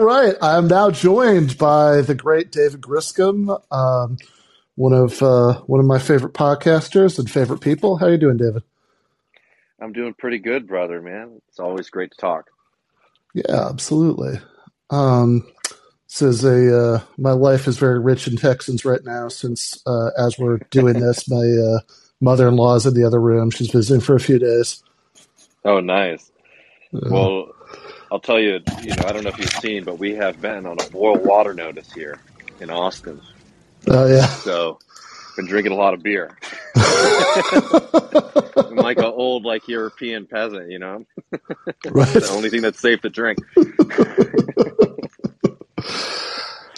All right, I'm now joined by the great David Griscom, um, one of uh, one of my favorite podcasters and favorite people. How are you doing, David? I'm doing pretty good, brother. Man, it's always great to talk. Yeah, absolutely. Um, this is a uh, my life is very rich in Texans right now. Since uh, as we're doing this, my uh, mother-in-law is in the other room. She's visiting for a few days. Oh, nice. well, I'll tell you, you know, I don't know if you've seen, but we have been on a boil water notice here in Austin. Oh yeah. So, been drinking a lot of beer. I'm like an old, like European peasant, you know. Right. the only thing that's safe to drink.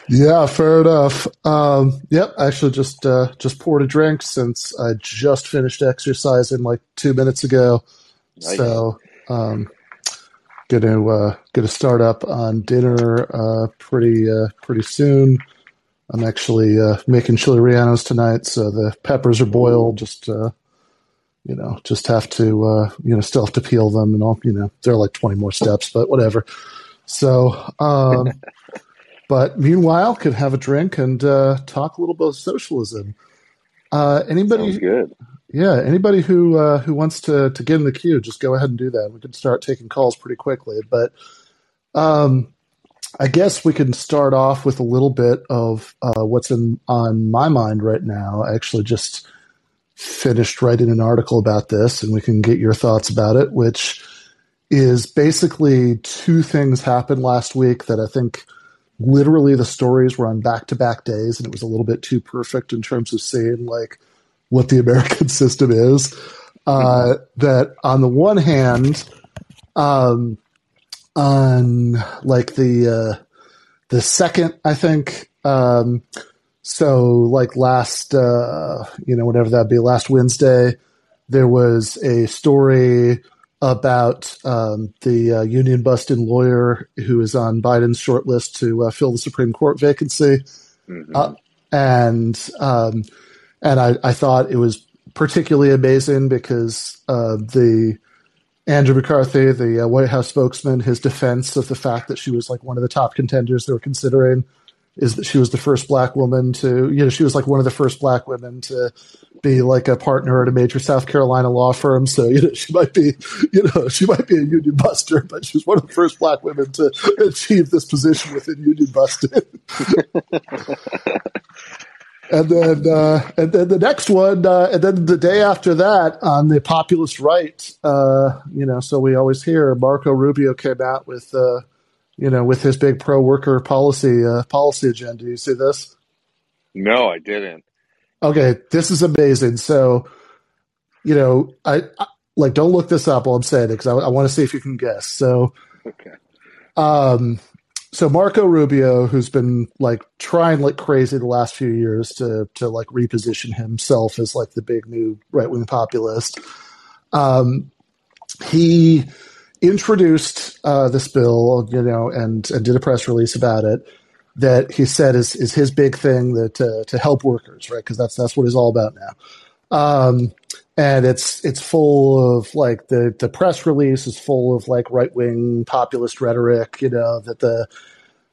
Yeah, fair enough. Um, yep, I actually just uh, just poured a drink since I just finished exercising like two minutes ago. Nice. So, um, gonna uh, gonna start up on dinner uh, pretty uh, pretty soon. I'm actually uh, making chili rellenos tonight, so the peppers are boiled. Just uh, you know, just have to uh, you know still have to peel them and all. You know, there are like 20 more steps, but whatever. So, um, but meanwhile, could have a drink and uh, talk a little about socialism. Uh, anybody? Sounds good. Yeah, anybody who uh, who wants to to get in the queue, just go ahead and do that. We can start taking calls pretty quickly. But um, I guess we can start off with a little bit of uh, what's in on my mind right now. I actually just finished writing an article about this, and we can get your thoughts about it. Which is basically two things happened last week that I think literally the stories were on back to back days, and it was a little bit too perfect in terms of seeing like what the American system is. Uh, that on the one hand, um, on like the uh, the second, I think. Um, so like last, uh, you know, whatever that be, last Wednesday, there was a story about um, the uh, union busting lawyer who is on Biden's short list to uh, fill the Supreme Court vacancy, Mhm. uh, and um, and I, I thought it was particularly amazing because uh, the Andrew McCarthy, the uh, White House spokesman, his defense of the fact that she was like one of the top contenders they were considering is that she was the first black woman to, you know, she was like one of the first black women to be like a partner at a major South Carolina law firm. So, you know, she might be, you know, she might be a union buster, but she was one of the first black women to achieve this position within union busting. And then, uh, and then the next one, uh, and then the day after that, on the populist right, uh, you know, so we always hear Marco Rubio came out with, uh, you know, with his big pro-worker policy uh, policy agenda. You see this? No, I didn't. Okay, this is amazing. So, you know, I, I like don't look this up while I'm saying it because I, I want to see if you can guess. So, Okay. Um, so Marco Rubio, who's been like trying like crazy the last few years to to like reposition himself as like the big new right wing populist, um, he introduced uh, this bill, you know, and and did a press release about it that he said is is his big thing that uh, to help workers, right? Because that's that's what he's all about now. Um, and it's it's full of like the the press release is full of like right wing populist rhetoric, you know, that the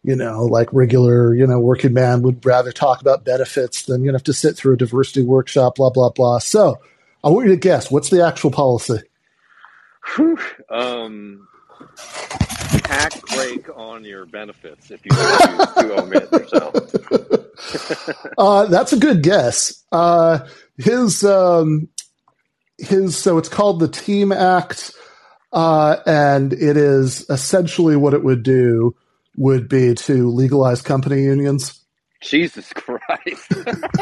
you know like regular you know working man would rather talk about benefits than you know have to sit through a diversity workshop, blah blah blah. So I want you to guess what's the actual policy. Whew. Um, tax break on your benefits if you to omit yourself. uh, that's a good guess. Uh, his um, his so it's called the Team Act, uh, and it is essentially what it would do would be to legalize company unions. Jesus Christ.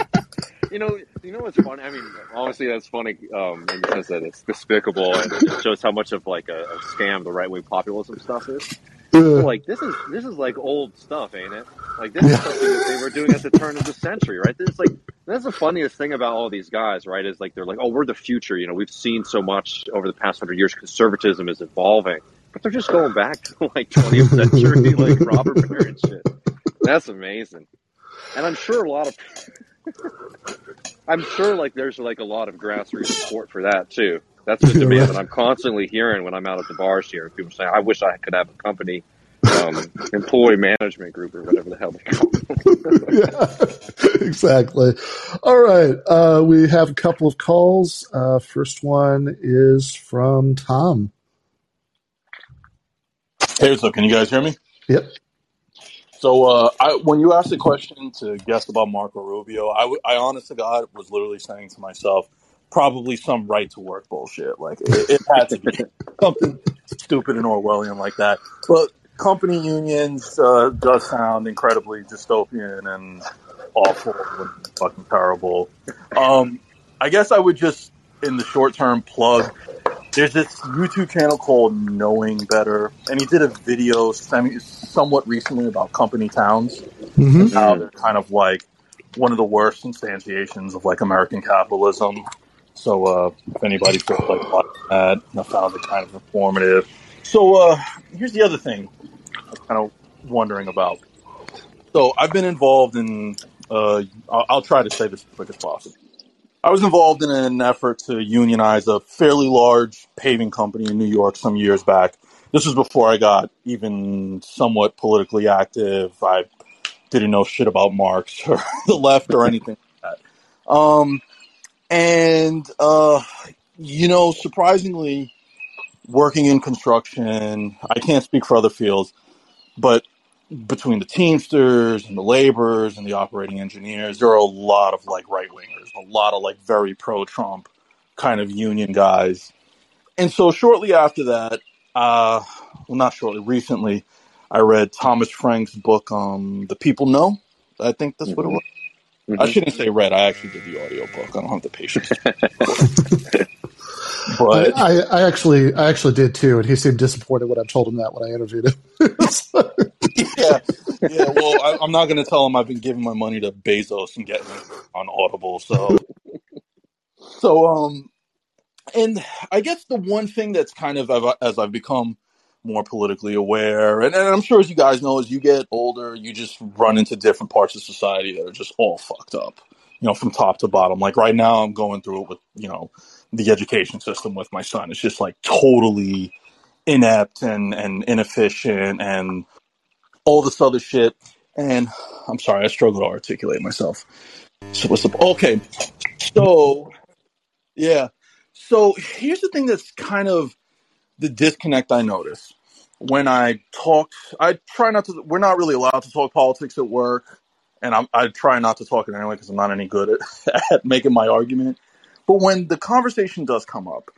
you know, you know what's funny? I mean, obviously that's funny um, in the sense that it's despicable and it shows how much of like a, a scam the right wing populism stuff is. Like this is this is like old stuff, ain't it? Like this is something that they were doing at the turn of the century, right? This is like that's the funniest thing about all these guys, right? Is like they're like, oh, we're the future. You know, we've seen so much over the past hundred years. Conservatism is evolving, but they're just going back to like 20th century, like robber baron shit. That's amazing. And I'm sure a lot of, I'm sure like there's like a lot of grassroots support for that too. That's the demand right. that I'm constantly hearing when I'm out at the bars here. People saying, "I wish I could have a company um, employee management group or whatever the hell they call it. yeah, exactly. All right. Uh, we have a couple of calls. Uh, first one is from Tom. Hey, what's up? Can you guys hear me? Yep. So, uh, I, when you asked the question to guess about Marco Rubio, I, w- I honest to God was literally saying to myself, probably some right to work bullshit. Like it, it had to be something stupid and Orwellian like that. But company unions uh, does sound incredibly dystopian and awful and fucking terrible. Um, I guess I would just, in the short term, plug. There's this YouTube channel called Knowing Better, and he did a video semi, somewhat recently about company towns. Mm-hmm. How they're kind of like one of the worst instantiations of like American capitalism. So uh, if anybody feels like that, I found it kind of informative. So uh, here's the other thing I'm kind of wondering about. So I've been involved in. Uh, I'll, I'll try to say this as quick as possible. I was involved in an effort to unionize a fairly large paving company in New York some years back. This was before I got even somewhat politically active. I didn't know shit about Marx or the left or anything like that. Um, and uh, you know, surprisingly, working in construction, I can't speak for other fields, but between the Teamsters and the laborers and the operating engineers, there are a lot of like right wingers, a lot of like very pro Trump kind of union guys. And so shortly after that, uh, well, not shortly, recently, I read Thomas Frank's book, um, The People, No. I think that's what it was. Mm-hmm. I shouldn't say read. I actually did the audio book. I don't have the patience. but I, I actually, I actually did too, and he seemed disappointed when I told him that when I interviewed him. yeah, yeah. Well, I, I'm not going to tell him I've been giving my money to Bezos and getting it on Audible. So, so um, and I guess the one thing that's kind of as I've become more politically aware, and, and I'm sure as you guys know, as you get older, you just run into different parts of society that are just all fucked up. You know, from top to bottom. Like right now, I'm going through it with you know the education system with my son. It's just like totally inept and and inefficient and all this other shit. And I'm sorry, I struggle to articulate myself. So what's the okay? So yeah. So here's the thing that's kind of the disconnect I notice when I talk. I try not to. We're not really allowed to talk politics at work, and I'm, I try not to talk it anyway because I'm not any good at, at making my argument. But when the conversation does come up,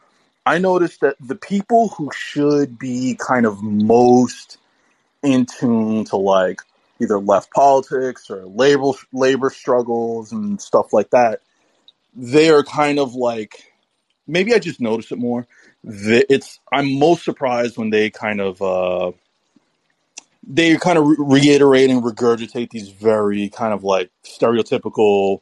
I notice that the people who should be kind of most in tune to like either left politics or labor labor struggles and stuff like that, they are kind of like maybe I just notice it more. It's I'm most surprised when they kind of uh, they kind of reiterate and regurgitate these very kind of like stereotypical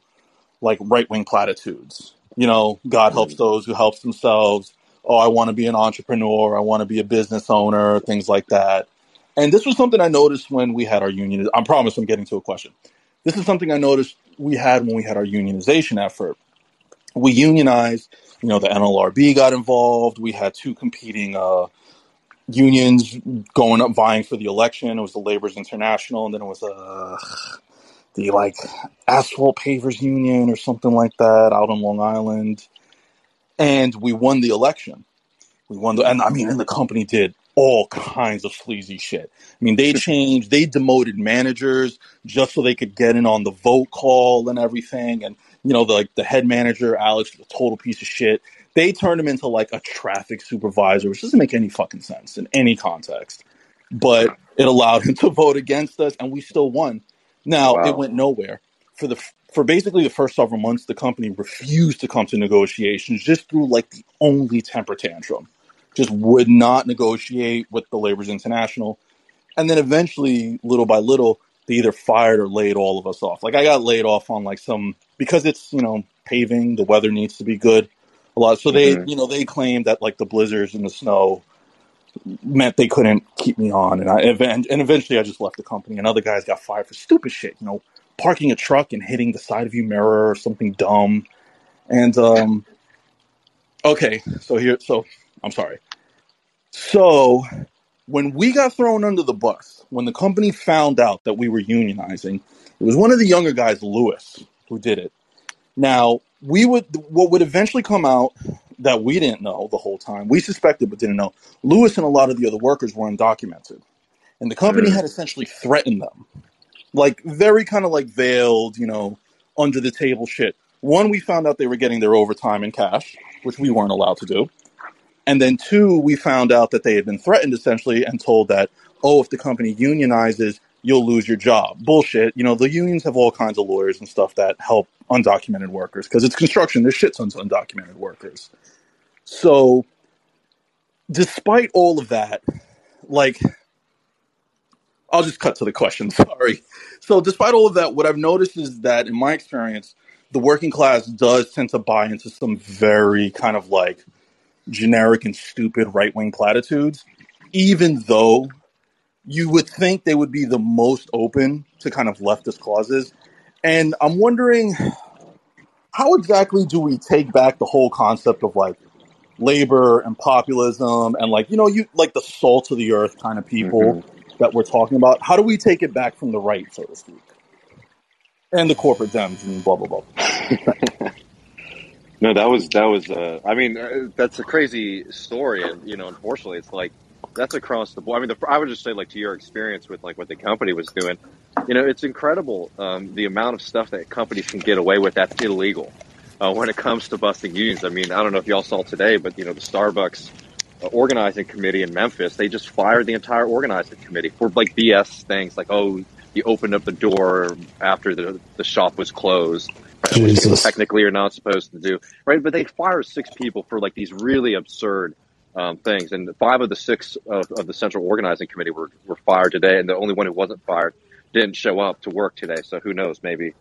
like right wing platitudes. You know, God helps those who helps themselves. Oh, I want to be an entrepreneur. I want to be a business owner. Things like that. And this was something I noticed when we had our union. I promise I'm getting to a question. This is something I noticed we had when we had our unionization effort. We unionized, you know, the NLRB got involved. We had two competing uh, unions going up vying for the election. It was the Laborers International, and then it was uh, the like Asphalt Pavers Union or something like that out on Long Island. And we won the election. We won the, and I mean, and the company did all kinds of sleazy shit. I mean, they changed, they demoted managers just so they could get in on the vote call and everything. And, you know, the, like the head manager, Alex, was a total piece of shit. They turned him into like a traffic supervisor, which doesn't make any fucking sense in any context. But it allowed him to vote against us, and we still won. Now, Wow. it went nowhere. For the for basically the first several months, the company refused to come to negotiations, just through like the only temper tantrum just would not negotiate with the Laborers International. And then eventually, little by little, they either fired or laid all of us off. Like I got laid off on like some because it's you know paving, the weather needs to be good a lot. So they Mhm. you know they claimed that like the blizzards and the snow meant they couldn't keep me on, and I and eventually I just left the company. And other guys got fired for stupid shit, you know, parking a truck and hitting the side view mirror or something dumb. And um, okay, so here, so I'm sorry. So when we got thrown under the bus, when the company found out that we were unionizing, it was one of the younger guys, Lewis, who did it. Now, we would what would eventually come out that we didn't know the whole time. We suspected but didn't know. Lewis and a lot of the other workers were undocumented. And the company Mm. had essentially threatened them. Like very kind of like veiled, you know, under the table shit. One, we found out they were getting their overtime in cash, which we weren't allowed to do. And then two, we found out that they had been threatened essentially and told that, oh, if the company unionizes, you'll lose your job. Bullshit. You know, the unions have all kinds of lawyers and stuff that help undocumented workers because it's construction. There's shit tons of undocumented workers. So, despite all of that, like, I'll just cut to the question. Sorry. So, despite all of that, what I've noticed is that in my experience, the working class does tend to buy into some very kind of like generic and stupid right wing platitudes, even though you would think they would be the most open to kind of leftist causes. And I'm wondering how exactly do we take back the whole concept of like labor and populism and like, you know, you like the salt of the earth kind of people that we're talking about? How do we take it back from the right, so to speak? And the corporate dems and blah, blah, blah. No, that was that was. Uh, I mean, uh, that's a crazy story, and you know, unfortunately, it's like that's across the board. I mean, the, I would just say, like, to your experience with like what the company was doing, you know, it's incredible um, the amount of stuff that companies can get away with that's illegal uh, when it comes to busting unions. I mean, I don't know if y'all saw today, but you know, the Starbucks uh, organizing committee in Memphis, they just fired the entire organizing committee for like BS things, like oh, you opened up the door after the the shop was closed. Right, which technically you're not supposed to do, right? But they fire six people for like these really absurd um, things, and five of the six of, of the central organizing committee were, were fired today, and the only one who wasn't fired didn't show up to work today. So who knows? Maybe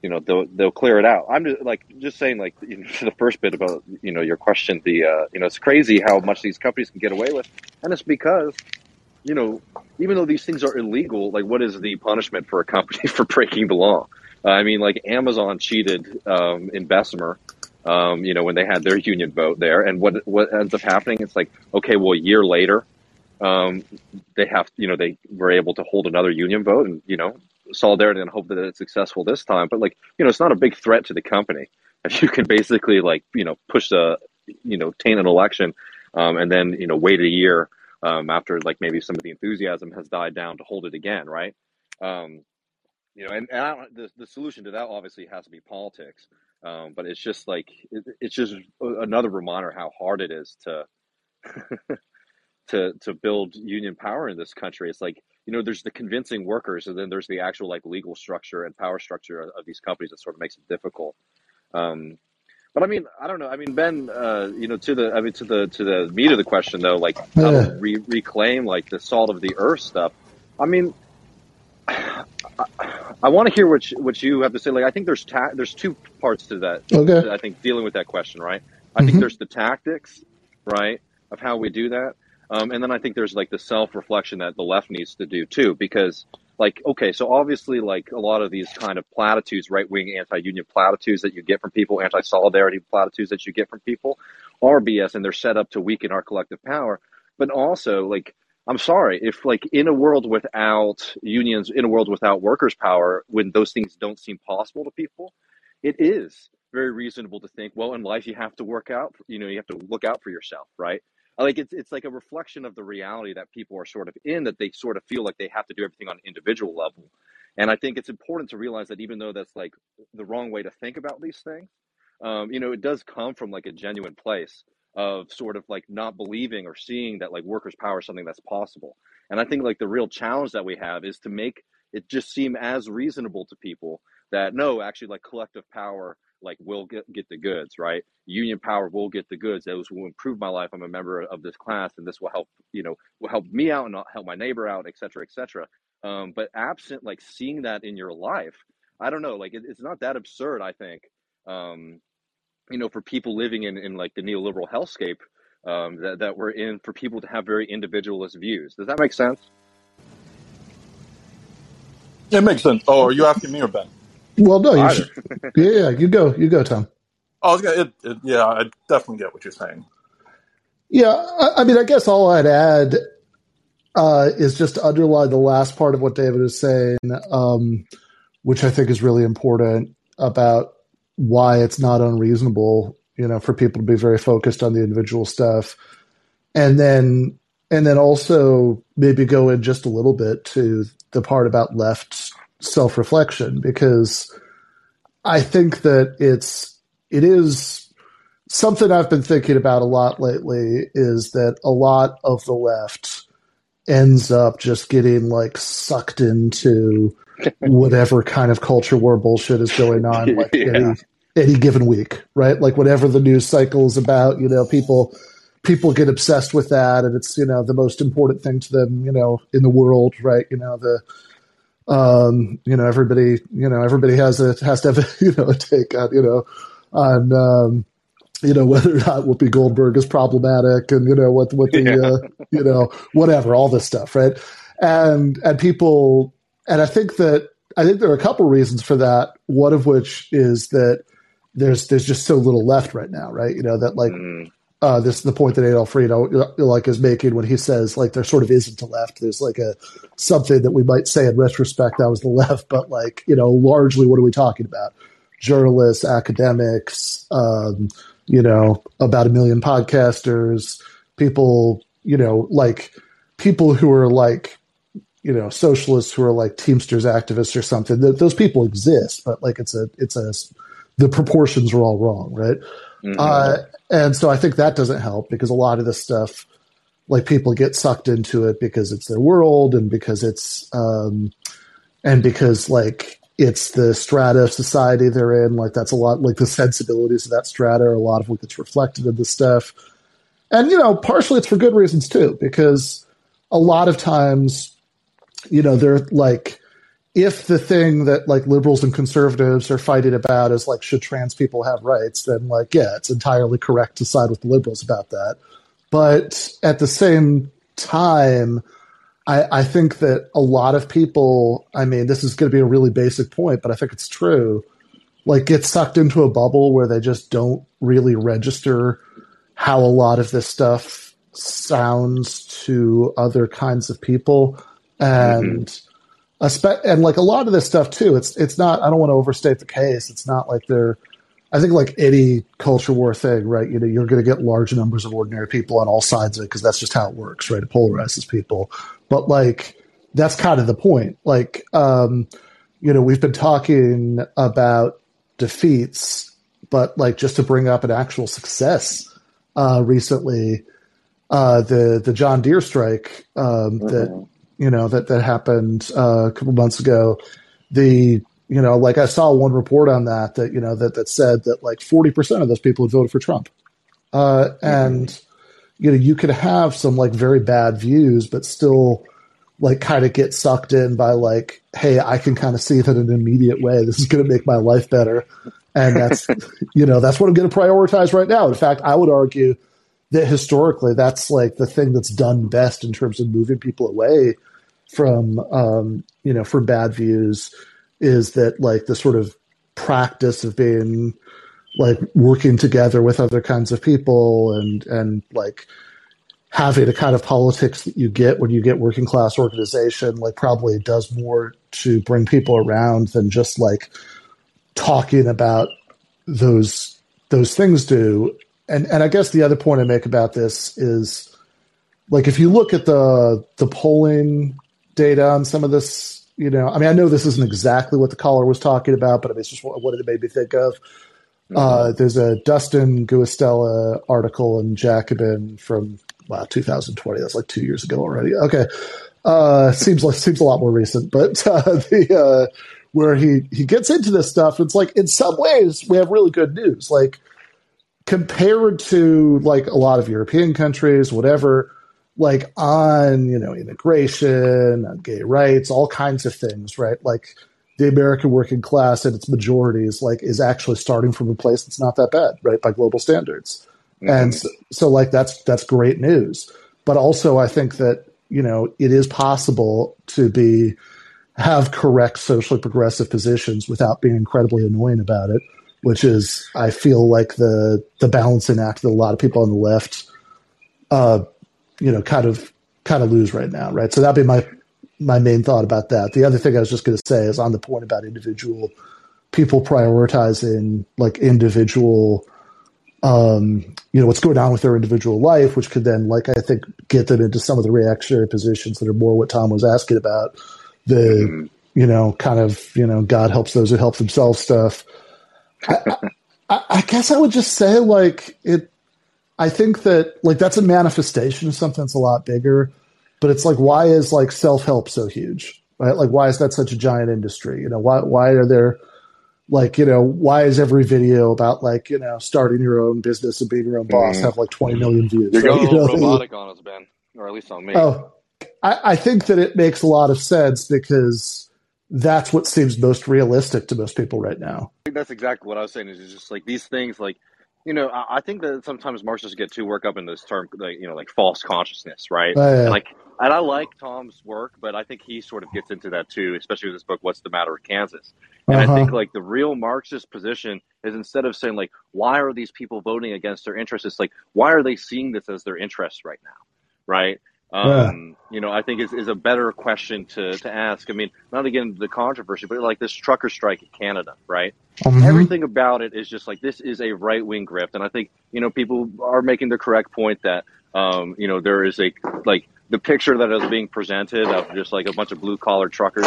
you know they'll they'll clear it out. I'm just like just saying like you know, the first bit about you know your question. The uh, you know it's crazy how much these companies can get away with, and it's because you know even though these things are illegal, like what is the punishment for a company for breaking the law? Uh, I mean, like Amazon cheated um, in Bessemer. Um, you know, when they had their union vote there, and what what ends up happening? It's like, okay, well, a year later, um, they have, you know, they were able to hold another union vote, and you know, solidarity and hope that it's successful this time. But like, you know, it's not a big threat to the company if you can basically like, you know, push the, you know, taint an election, um, and then you know, wait a year um, after like maybe some of the enthusiasm has died down to hold it again, right? Um, you know, and, and the the solution to that obviously has to be politics. Um, but it's just like it, it's just another reminder how hard it is to to to build union power in this country. It's like you know, there's the convincing workers, and then there's the actual like legal structure and power structure of, of these companies that sort of makes it difficult. Um, but I mean, I don't know. I mean, Ben, uh, you know, to the I mean, to the to the meat of the question though, like how to re- reclaim like the salt of the earth stuff. I mean, I, I want to hear what you, what you have to say. Like, I think there's ta- there's two parts to that. Okay. to, I think dealing with that question, right? I think Mhm. there's the tactics, right, of how we do that, um, and then I think there's like the self reflection that the left needs to do too, because like okay, so obviously like a lot of these kind of platitudes, right wing anti union platitudes that you get from people, anti solidarity platitudes that you get from people, are BS, and they're set up to weaken our collective power. But also like I'm sorry if like in a world without unions, in a world without workers' power, when those things don't seem possible to people, it is very reasonable to think, well, in life you have to work out, you know, you have to look out for yourself, right? Like it's it's like a reflection of the reality that people are sort of in that they sort of feel like they have to do everything on an individual level. And I think it's important to realize that even though that's like the wrong way to think about these things, um, you know, it does come from like a genuine place of sort of like not believing or seeing that like workers' power is something that's possible. And I think like the real challenge that we have is to make it just seem as reasonable to people that no, actually like collective power like will get, get the goods, right? Union power will get the goods. Those will improve my life. I'm a member of this class and this will help, you know, will help me out and help my neighbor out, et cetera, et cetera. Um, but absent like seeing that in your life, I don't know, like it, it's not that absurd, I think. Um, you know, for people living in, in like the neoliberal hellscape um, that, that we're in, for people to have very individualist views. Does that make sense? It makes sense. Oh, are you asking me or Ben? Well, no, you Either. should. Yeah, yeah, you go. You go, Tom. Oh, I it, it, yeah, I definitely get what you're saying. Yeah, I, I mean, I guess all I'd add uh, is just to underline the last part of what David is saying, um, which I think is really important about why it's not unreasonable, you know, for people to be very focused on the individual stuff, and then and then also maybe go in just a little bit to the part about left self reflection because I think that it's it is something I've been thinking about a lot lately is that a lot of the left ends up just getting like sucked into whatever kind of culture war bullshit is going on like yeah. any, any given week, right? Like whatever the news cycle is about, you know, people people get obsessed with that and it's, you know, the most important thing to them, you know, in the world, right? You know, the um, you know, everybody, you know, everybody has a has to have, a, you know, a take on, you know, on um, you know whether or not Whoopi Goldberg is problematic, and you know what what the yeah. uh, you know whatever all this stuff, right? And and people, and I think that I think there are a couple reasons for that. One of which is that there's there's just so little left right now, right? You know that like. Mm. Uh, this is the point that Adolf Friedo like is making when he says like there sort of isn't a left. There's like a something that we might say in retrospect that was the left, but like you know largely what are we talking about? Journalists, academics, um, you know, about a million podcasters, people, you know, like people who are like, you know, socialists who are like Teamsters activists or something. Th- those people exist, but like it's a, it's a, the proportions are all wrong, right? Mm-hmm. Uh, and so I think that doesn't help because a lot of this stuff, like people get sucked into it because it's their world and because it's, um, and because like it's the strata of society they're in. Like that's a lot like the sensibilities of that strata are a lot of what gets reflected in the stuff. And you know, partially it's for good reasons too, because a lot of times, you know, they're like if the thing that like liberals and conservatives are fighting about is like should trans people have rights, then like yeah, it's entirely correct to side with the liberals about that. But at the same time, I, I think that a lot of people, I mean, this is going to be a really basic point, but I think it's true, like get sucked into a bubble where they just don't really register how a lot of this stuff sounds to other kinds of people. And, mm-hmm. and like a lot of this stuff too, it's, it's not, I don't want to overstate the case. It's not like they're, I think like any culture war thing, right? You know, you're going to get large numbers of ordinary people on all sides of it because that's just how it works, right? It polarizes people. But like, that's kind of the point. Like, um, you know, we've been talking about defeats, but like just to bring up an actual success uh, recently, uh, the the John Deere strike um, mm-hmm. that you know that that happened uh, a couple months ago. The you know, like I saw one report on that that you know that that said that like forty percent of those people had voted for Trump, uh, and mm-hmm. you know you could have some like very bad views, but still like kind of get sucked in by like, hey, I can kind of see that in an immediate way. This is going to make my life better, and that's you know that's what I'm going to prioritize right now. In fact, I would argue that historically that's like the thing that's done best in terms of moving people away from um, you know from bad views is that like the sort of practice of being like working together with other kinds of people and and like having a kind of politics that you get when you get working class organization like probably does more to bring people around than just like talking about those those things do. And and I guess the other point I make about this is like if you look at the the polling data on some of this you know, I mean, I know this isn't exactly what the caller was talking about, but I mean, it's just what, what it made me think of. Mm-hmm. Uh, there's a Dustin Guastella article in Jacobin from wow 2020. That's like two years ago already. Okay, uh, seems like seems a lot more recent, but uh, the uh, where he he gets into this stuff, it's like in some ways we have really good news. Like compared to like a lot of European countries, whatever like on you know immigration, on gay rights, all kinds of things, right? Like the American working class and its majorities, like, is actually starting from a place that's not that bad, right, by global standards. Mm-hmm. And so, so, like, that's that's great news. But also, I think that you know it is possible to be have correct socially progressive positions without being incredibly annoying about it, which is I feel like the the balancing act that a lot of people on the left uh, you know, kind of kind of lose right now, right? So that'd be my my main thought about that. The other thing I was just going to say is on the point about individual people prioritizing like individual um, you know what's going on with their individual life, which could then, like I think, get them into some of the reactionary positions that are more what Tom was asking about. The mm-hmm. you know kind of you know God helps those who help themselves stuff. I, I, I guess I would just say like it. I think that like that's a manifestation of something that's a lot bigger, but it's like why is like self help so huge, right? Like why is that such a giant industry? You know why why are there like you know why is every video about like you know starting your own business and being your own boss mm-hmm. have like 20 million views you're going a little robotic on us ben or at least on me oh I, I, think that it makes a lot of sense because that's what seems most realistic to most people right now i think that's exactly what i was saying is just like these things like you know, I, I think that sometimes Marxists get too worked up in this term, like you know, like false consciousness, right? Oh, yeah. and like, and I like Tom's work, but I think he sort of gets into that too, especially with this book, "What's the Matter with Kansas?" And uh-huh. I think like the real Marxist position is instead of saying like, "Why are these people voting against their interests?" It's like, "Why are they seeing this as their interest right now?" Right? Um, yeah. You know, I think is, is a better question to, to ask. I mean, not again the controversy, but like this trucker strike in Canada, right? Mm-hmm. Everything about it is just like this is a right wing grift, and I think you know people are making the correct point that um, you know there is a like the picture that is being presented of just like a bunch of blue collar truckers,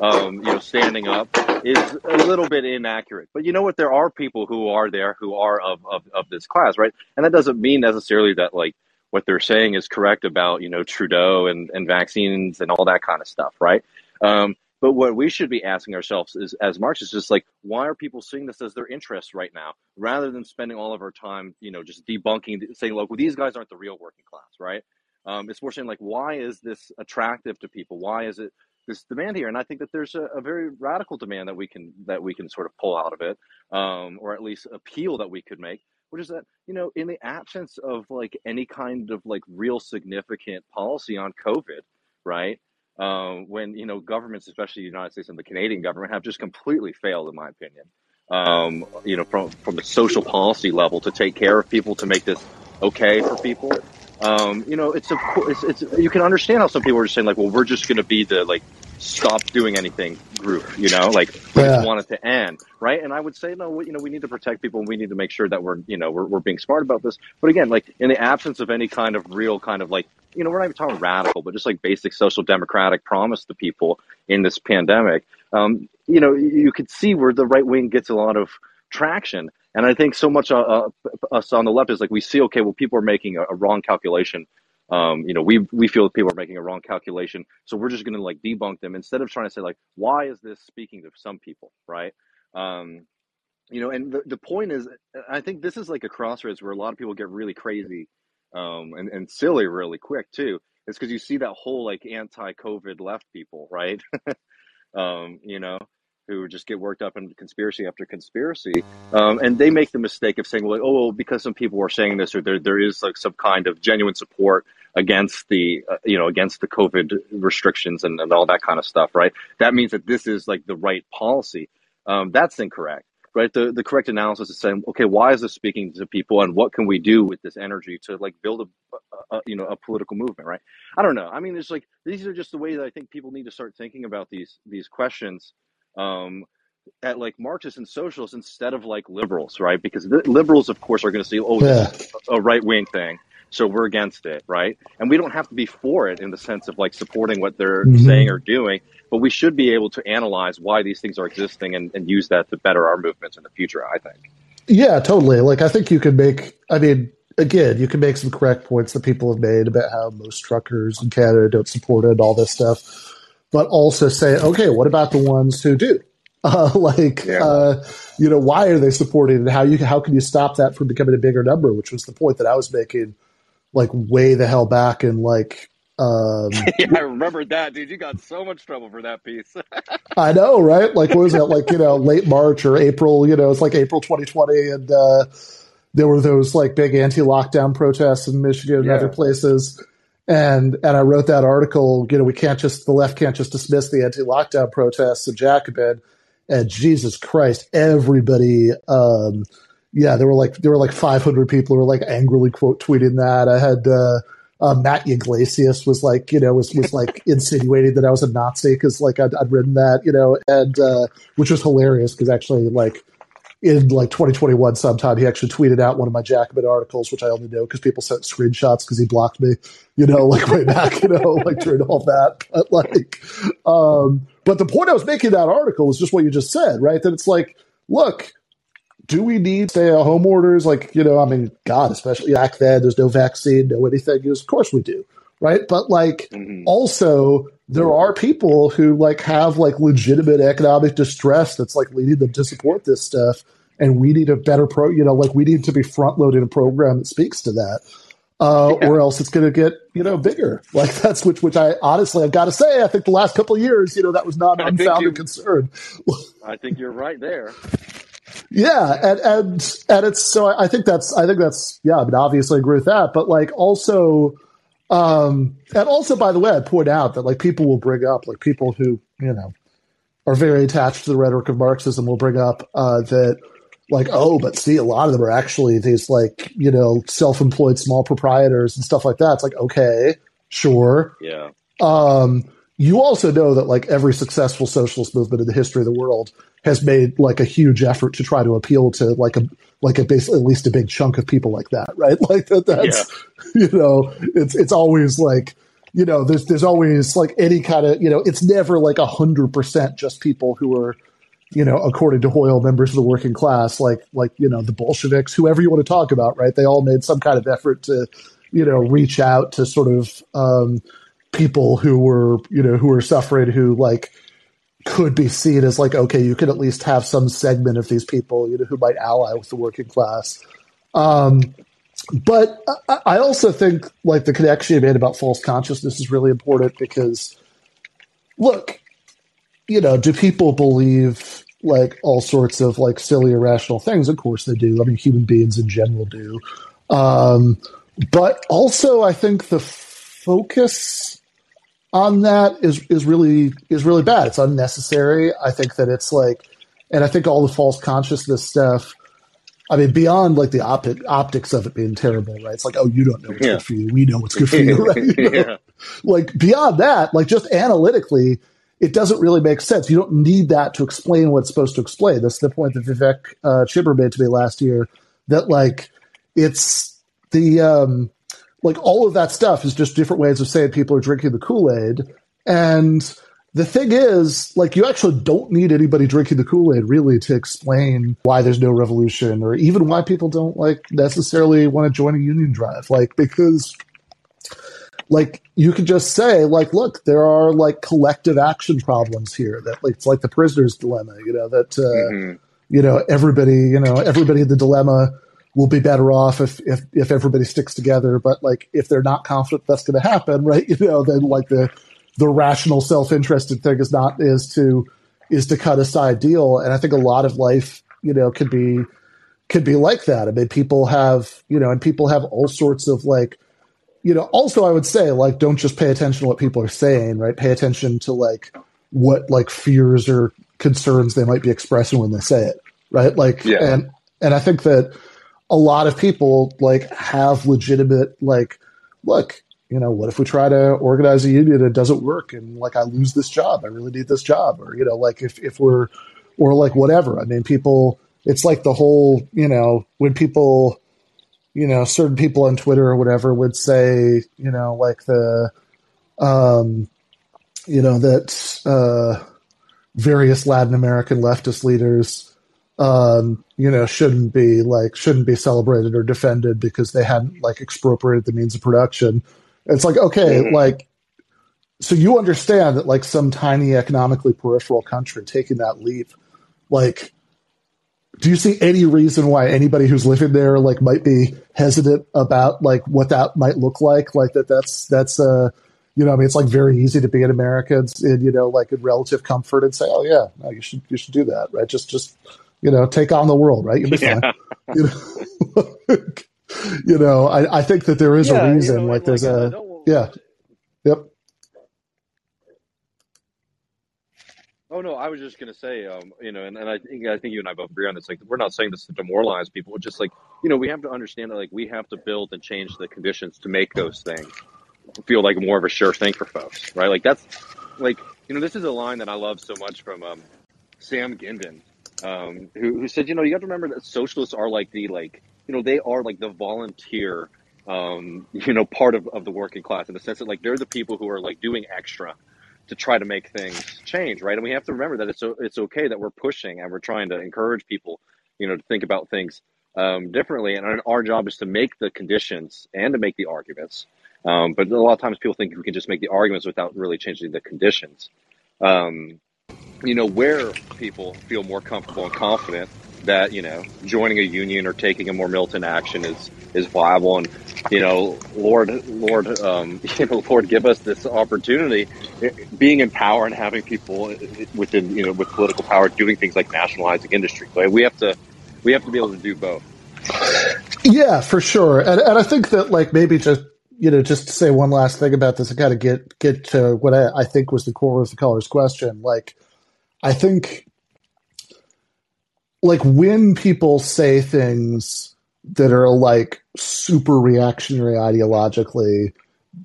um, you know, standing up is a little bit inaccurate. But you know what? There are people who are there who are of, of, of this class, right? And that doesn't mean necessarily that like what they're saying is correct about you know Trudeau and, and vaccines and all that kind of stuff, right? Um, but what we should be asking ourselves is, as Marxists, just like why are people seeing this as their interest right now, rather than spending all of our time, you know, just debunking, saying, look, well, these guys aren't the real working class, right? Um, it's more saying like, why is this attractive to people? Why is it this demand here? And I think that there's a, a very radical demand that we can that we can sort of pull out of it, um, or at least appeal that we could make which is that you know in the absence of like any kind of like real significant policy on covid right um, when you know governments especially the united states and the canadian government have just completely failed in my opinion um, you know from from the social policy level to take care of people to make this okay for people. Um, you know it's a it's, it's you can understand how some people are just saying like well we're just going to be the like stop doing anything group, you know, like we yeah. just want it to end, right? And I would say, no, you know, we need to protect people and we need to make sure that we're, you know, we're, we're being smart about this. But again, like in the absence of any kind of real kind of like, you know, we're not even talking radical, but just like basic social democratic promise to people in this pandemic, um, you know, you could see where the right wing gets a lot of traction. And I think so much uh, uh, us on the left is like we see, okay, well, people are making a, a wrong calculation um, you know, we we feel people are making a wrong calculation, so we're just going to like debunk them instead of trying to say like, why is this speaking to some people, right? Um, you know, and the, the point is, I think this is like a crossroads where a lot of people get really crazy um, and and silly really quick too. It's because you see that whole like anti-COVID left people, right? um, you know, who just get worked up in conspiracy after conspiracy, um, and they make the mistake of saying, "Well, oh, well, because some people are saying this, or there there is like some kind of genuine support against the uh, you know against the COVID restrictions and, and all that kind of stuff, right? That means that this is like the right policy. Um, that's incorrect, right? The the correct analysis is saying, okay, why is this speaking to people, and what can we do with this energy to like build a, a you know a political movement, right? I don't know. I mean, it's like these are just the way that I think people need to start thinking about these these questions um, at like Marxists and socialists instead of like liberals, right? Because liberals, of course, are going to say, oh, yeah. a right wing thing, so we're against it, right? And we don't have to be for it in the sense of like supporting what they're mm-hmm. saying or doing, but we should be able to analyze why these things are existing and, and use that to better our movements in the future. I think. Yeah, totally. Like I think you could make. I mean, again, you can make some correct points that people have made about how most truckers in Canada don't support it, and all this stuff but also say, okay, what about the ones who do? Uh, like, yeah. uh, you know, why are they supporting it? How you how can you stop that from becoming a bigger number? Which was the point that I was making, like way the hell back in like. Um, yeah, I remember that, dude. You got so much trouble for that piece. I know, right? Like, what was that? Like, you know, late March or April? You know, it's like April 2020, and uh, there were those like big anti-lockdown protests in Michigan and yeah. other places and and I wrote that article. You know, we can't just the left can't just dismiss the anti-lockdown protests of Jacobin. And Jesus Christ, everybody, um, yeah, there were like there were like 500 people who were like angrily quote tweeting that. I had uh, uh, Matt Yglesias was like, you know, was was like insinuating that I was a Nazi because like I'd, I'd, written that, you know, and uh, which was hilarious because actually like in like 2021 sometime he actually tweeted out one of my Jacobin articles, which I only know because people sent screenshots because he blocked me, you know, like way back, you know, like during all that. But like, um, but the point I was making that article was just what you just said, right? That it's like, look, do we need stay at home orders? Like, you know, I mean, God, especially back then, there's no vaccine, no anything. Yes, of course we do. Right. But like, mm-hmm. also, there are people who like have like legitimate economic distress that's like leading them to support this stuff. And we need a better pro, you know, like we need to be front loaded a program that speaks to that. Uh, yeah. or else it's going to get you know bigger. Like that's which which I honestly I've got to say I think the last couple of years you know that was not an unfounded concern. I think you're right there. Yeah, and and and it's so I think that's I think that's yeah. I mean, obviously I agree with that, but like also, um, and also by the way, I point out that like people will bring up like people who you know are very attached to the rhetoric of Marxism will bring up uh, that like oh, but see, a lot of them are actually these like you know self-employed small proprietors and stuff like that. It's like okay, sure, yeah. Um, you also know that like every successful socialist movement in the history of the world has made like a huge effort to try to appeal to like a like a basically at least a big chunk of people like that, right? Like that that's yeah. you know, it's it's always like you know, there's there's always like any kind of you know, it's never like a hundred percent just people who are you know, according to Hoyle, members of the working class, like like you know the Bolsheviks, whoever you want to talk about, right? They all made some kind of effort to, you know, reach out to sort of um, people who were you know who were suffering, who like could be seen as like okay, you could at least have some segment of these people you know who might ally with the working class. Um, but I also think like the connection you made about false consciousness is really important because look, you know, do people believe like all sorts of like silly irrational things? Of course they do. I mean, human beings in general do. Um, but also, I think the focus on that is is really is really bad. It's unnecessary. I think that it's like, and I think all the false consciousness stuff. I mean, beyond like the optic, optics of it being terrible, right? It's like, oh, you don't know what's yeah. good for you. We know what's good for you, right? You know? yeah. Like beyond that, like just analytically, it doesn't really make sense. You don't need that to explain what's supposed to explain. That's the point that Vivek uh, Chibber made to me last year. That like it's the um, like all of that stuff is just different ways of saying people are drinking the Kool Aid. And the thing is, like, you actually don't need anybody drinking the Kool Aid really to explain why there's no revolution or even why people don't like necessarily want to join a union drive. Like, because like you could just say like look there are like collective action problems here that like it's like the prisoner's dilemma you know that uh, mm-hmm. you know everybody you know everybody in the dilemma will be better off if, if, if everybody sticks together. But like, if they're not confident that's going to happen, right? You know, then like the, the rational self-interested thing is not, is to, is to cut a side deal. And I think a lot of life, you know, could be, could be like that. I mean, people have, you know, and people have all sorts of like, you know, also I would say like, don't just pay attention to what people are saying, right? Pay attention to like what like fears or concerns they might be expressing when they say it, right? Like, yeah. and, and I think that, a lot of people like have legitimate like look you know what if we try to organize a union and it doesn't work and like i lose this job i really need this job or you know like if, if we're or like whatever i mean people it's like the whole you know when people you know certain people on twitter or whatever would say you know like the um you know that uh various latin american leftist leaders um, you know, shouldn't be like shouldn't be celebrated or defended because they hadn't like expropriated the means of production. It's like okay, mm-hmm. like so you understand that like some tiny economically peripheral country taking that leap, like do you see any reason why anybody who's living there like might be hesitant about like what that might look like? Like that that's that's uh you know, I mean, it's like very easy to be an American in, you know, like in relative comfort and say, oh yeah, no, you should, you should do that, right? Just, just you know, take on the world, right? You'll be yeah. fine. You know, you know I, I, think that there is yeah, a reason. You know, like, there's like, a yeah, yep. Oh no, I was just gonna say, um, you know, and, and I think I think you and I both agree on this. Like, we're not saying this to demoralize people. It's just like, you know, we have to understand that like we have to build and change the conditions to make those things feel like more of a sure thing for folks, right? Like that's like you know, this is a line that I love so much from um, Sam Gindin, um, who, who said, you know, you have to remember that socialists are like the like, you know, they are like the volunteer, um, you know, part of, of the working class in the sense that like they're the people who are like doing extra to try to make things change, right? And we have to remember that it's it's okay that we're pushing and we're trying to encourage people, you know, to think about things um, differently. And our job is to make the conditions and to make the arguments. Um, but a lot of times people think we can just make the arguments without really changing the conditions. Um, you know, where people feel more comfortable and confident that you know joining a union or taking a more militant action is is viable. And you know lord lord um, you know lord give us this opportunity being in power and having people within you know with political power doing things like nationalizing industry. But we have to we have to be able to do both. Yeah for sure. And, and i think that like maybe just you know just to say one last thing about this i gotta get get to what I, I think was the core of the caller's question. Like i think like when people say things that are like super reactionary ideologically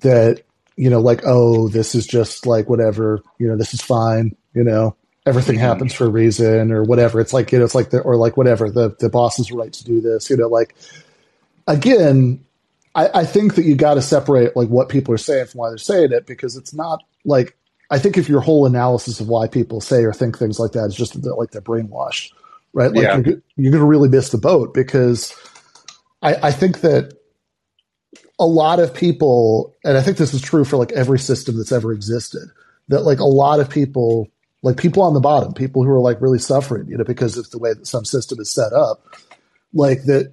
that you know like oh this is just like whatever you know this is fine you know everything mm-hmm. happens for a reason or whatever it's like you know it's like the or like whatever the the boss is right to do this you know like again I, I think that you got to separate like what people are saying from why they're saying it because it's not like I think if your whole analysis of why people say or think things like that is just like they're brainwashed right? Like yeah. you're, you're going to really miss the boat because I, I think that a lot of people, and I think this is true for like every system that's ever existed, that like a lot of people, like people on the bottom, people who are like really suffering, you know, because of the way that some system is set up, like that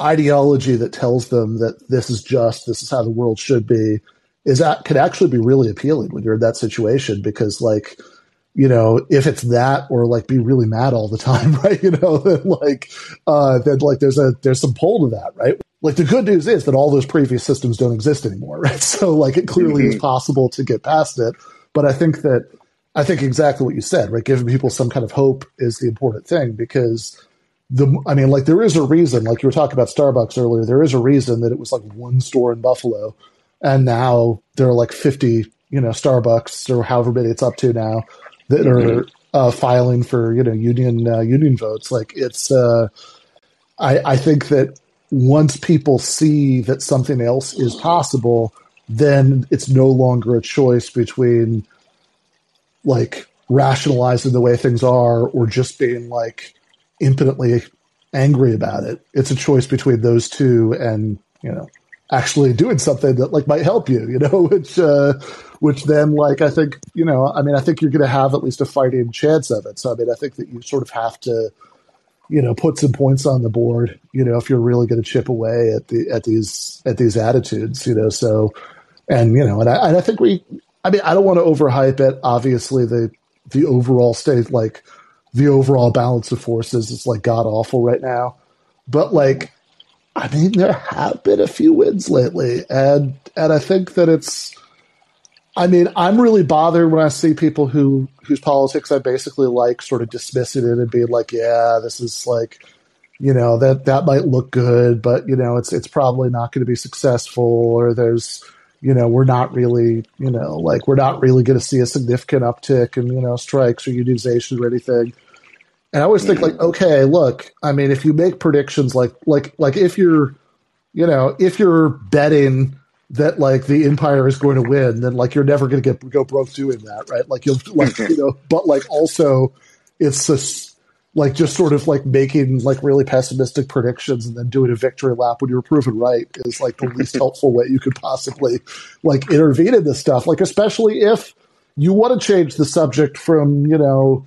ideology that tells them that this is just, this is how the world should be, is that could actually be really appealing when you're in that situation because like you know, if it's that or like be really mad all the time, right? You know, then like, uh, then like there's a, there's some pull to that, right? Like the good news is that all those previous systems don't exist anymore, right? So like it clearly mm-hmm. is possible to get past it. But I think that, I think exactly what you said, right? Giving people some kind of hope is the important thing because the, I mean, like there is a reason, like you were talking about Starbucks earlier, there is a reason that it was like one store in Buffalo and now there are like 50, you know, Starbucks or however many it's up to now that mm-hmm. are uh, filing for you know union uh, union votes. Like it's, uh, I, I think that once people see that something else is possible, then it's no longer a choice between like rationalizing the way things are or just being like impotently angry about it. It's a choice between those two and, you know, actually doing something that like might help you, you know, which uh which then like I think you know I mean I think you're going to have at least a fighting chance of it. So I mean I think that you sort of have to you know put some points on the board. You know if you're really going to chip away at the at these at these attitudes. You know so and you know and I, and I think we I mean I don't want to overhype it. Obviously the the overall state like the overall balance of forces is like god awful right now. But like I mean, there have been a few wins lately, and and I think that it's I mean, I'm really bothered when I see people who whose politics I basically like sort of dismissing it and being like, yeah, this is like, you know, that that might look good, but you know, it's it's probably not going to be successful, or there's, you know, we're not really, you know, like we're not really going to see a significant uptick in you know strikes or unionization or anything. And I always think like, okay, look, I mean, if you make predictions like like like if you're, you know, if you're betting that like the empire is going to win, then like you're never going to get go broke doing that, right? Like you'll like mm-hmm. you know, but like also it's just like just sort of like making like really pessimistic predictions and then doing a victory lap when you're proven right is like the least helpful way you could possibly like intervene in this stuff. Like especially if you want to change the subject from you know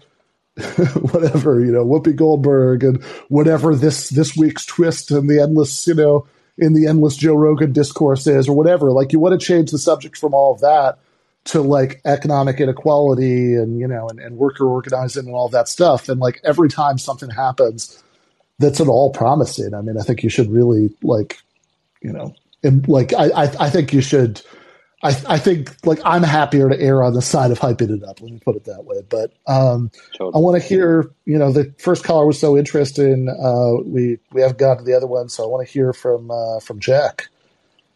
whatever you know Whoopi Goldberg and whatever this this week's twist and the endless you know in the endless Joe Rogan discourse is or whatever. Like you want to change the subject from all of that to like economic inequality and you know and, and worker organizing and all that stuff. And like every time something happens that's at all promising, I mean, I think you should really like, you know, and like I I, I think you should I, I think like I'm happier to err on the side of hyping it up. Let me put it that way. But um, totally. I want to hear. You know, the first caller was so interesting. Uh, we we haven't gotten to the other one, so I want to hear from uh, from Jack.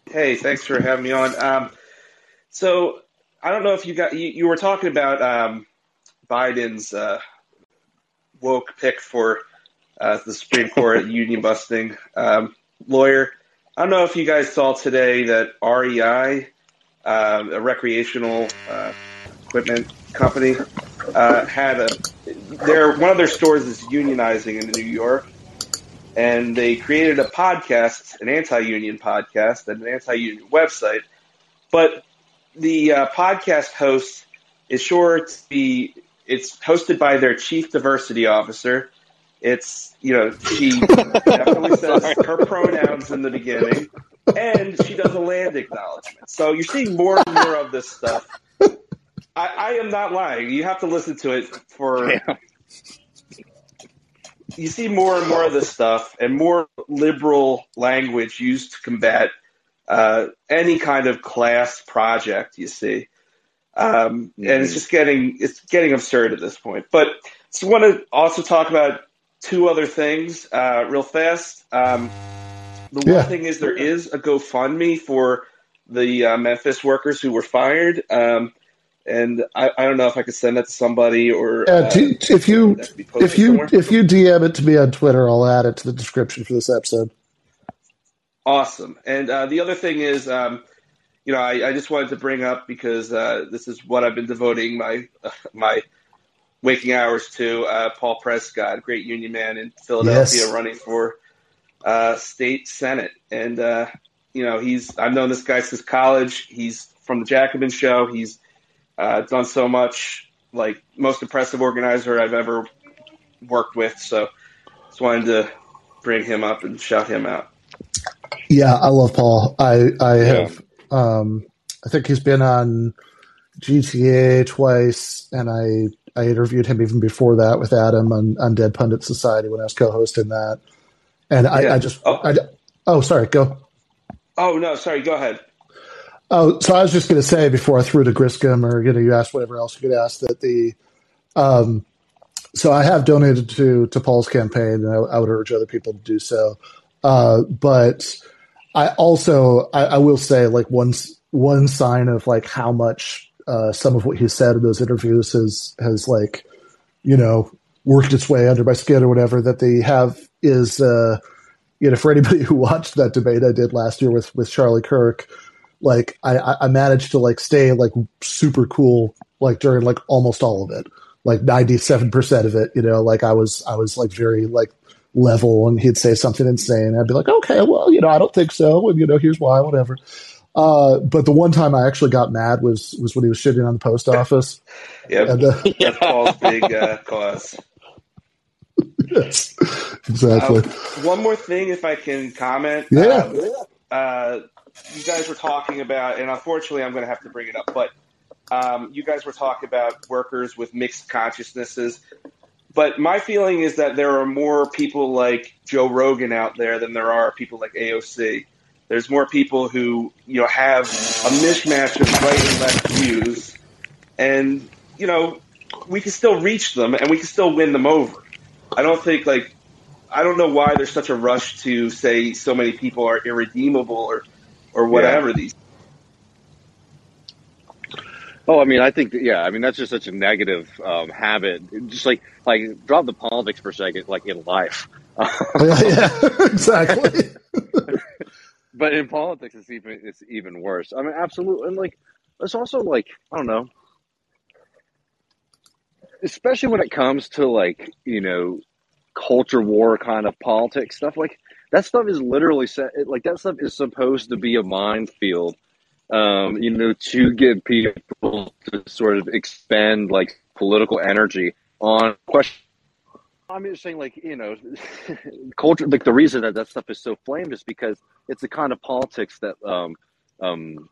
Hey, thanks for having me on. Um, so I don't know if you got you, you were talking about um, Biden's uh, woke pick for uh, the Supreme Court union busting um, lawyer. I don't know if you guys saw today that REI uh, a recreational uh, equipment company, uh, had a their one of their stores is unionizing in New York, and they created a podcast, an anti-union podcast, and an anti-union website. But the uh, podcast host is sure to be. It's hosted by their chief diversity officer. It's you know she definitely says her pronouns in the beginning and she does a land acknowledgement. So you're seeing more and more of this stuff. I, I am not lying. You have to listen to it for. Yeah. You see more and more of this stuff, and more liberal language used to combat uh, any kind of class project. You see, um, mm-hmm. and it's just getting it's getting absurd at this point. But just want to also talk about two other things uh, real fast. Um, the yeah. one thing is there is a GoFundMe for the uh, Memphis workers who were fired. Um, and I, I, don't know if I could send that to somebody or uh, if you if you somewhere. if you DM it to me on Twitter, I'll add it to the description for this episode. Awesome. And uh, the other thing is, um, you know, I, I, just wanted to bring up because uh, this is what I've been devoting my my waking hours to. Uh, Paul Prescott, great union man in Philadelphia, yes. running for uh, state senate, and uh, you know he's I've known this guy since college. He's from the Jacobin Show. He's uh, done so much, like most impressive organizer I've ever worked with. So just wanted to bring him up and shout him out. Yeah, I love Paul. I I yeah. have um, I think he's been on GTA twice, and I I interviewed him even before that with Adam on, on Dead Pundit Society when I was co-hosting that. And I, yeah. I just, oh. I, oh, sorry, go. Oh no, sorry, go ahead. Oh, so I was just going to say before I threw to Griscom or you know you asked whatever else you could ask that the, um, so I have donated to to Paul's campaign and I, I would urge other people to do so. Uh, but I also I, I, will say like one one sign of like how much uh, some of what he said in those interviews has has like you know worked its way under my skin or whatever that they have is uh, you know for anybody who watched that debate I did last year with with Charlie Kirk, like I, I managed to like stay like super cool like during like almost all of it, like ninety seven percent of it. You know, like I was I was like very like level, and he'd say something insane. I'd be like, okay, well, you know, I don't think so, and you know, here's why, whatever. Uh, but the one time I actually got mad was was when he was shitting on the post office. yep, and, uh, that's Paul's big uh, cause yes, exactly. Uh, one more thing, if I can comment. Yeah. Uh, uh, you guys were talking about, and unfortunately, I'm going to have to bring it up, but um, you guys were talking about workers with mixed consciousnesses. But my feeling is that there are more people like Joe Rogan out there than there are people like AOC. There's more people who you know have a mishmash of right and left views, and you know we can still reach them and we can still win them over. I don't think like I don't know why there's such a rush to say so many people are irredeemable or or whatever yeah. these. Oh, I mean, I think that, yeah, I mean that's just such a negative um, habit. Just like like drop the politics for a second, like in life. yeah, exactly. but in politics, it's even it's even worse. I mean, absolutely, and like it's also like I don't know especially when it comes to like you know culture war kind of politics stuff like that stuff is literally set like that stuff is supposed to be a minefield um, you know to get people to sort of expend like political energy on questions I'm just saying, like you know, culture. Like the reason that that stuff is so flamed is because it's the kind of politics that um, um,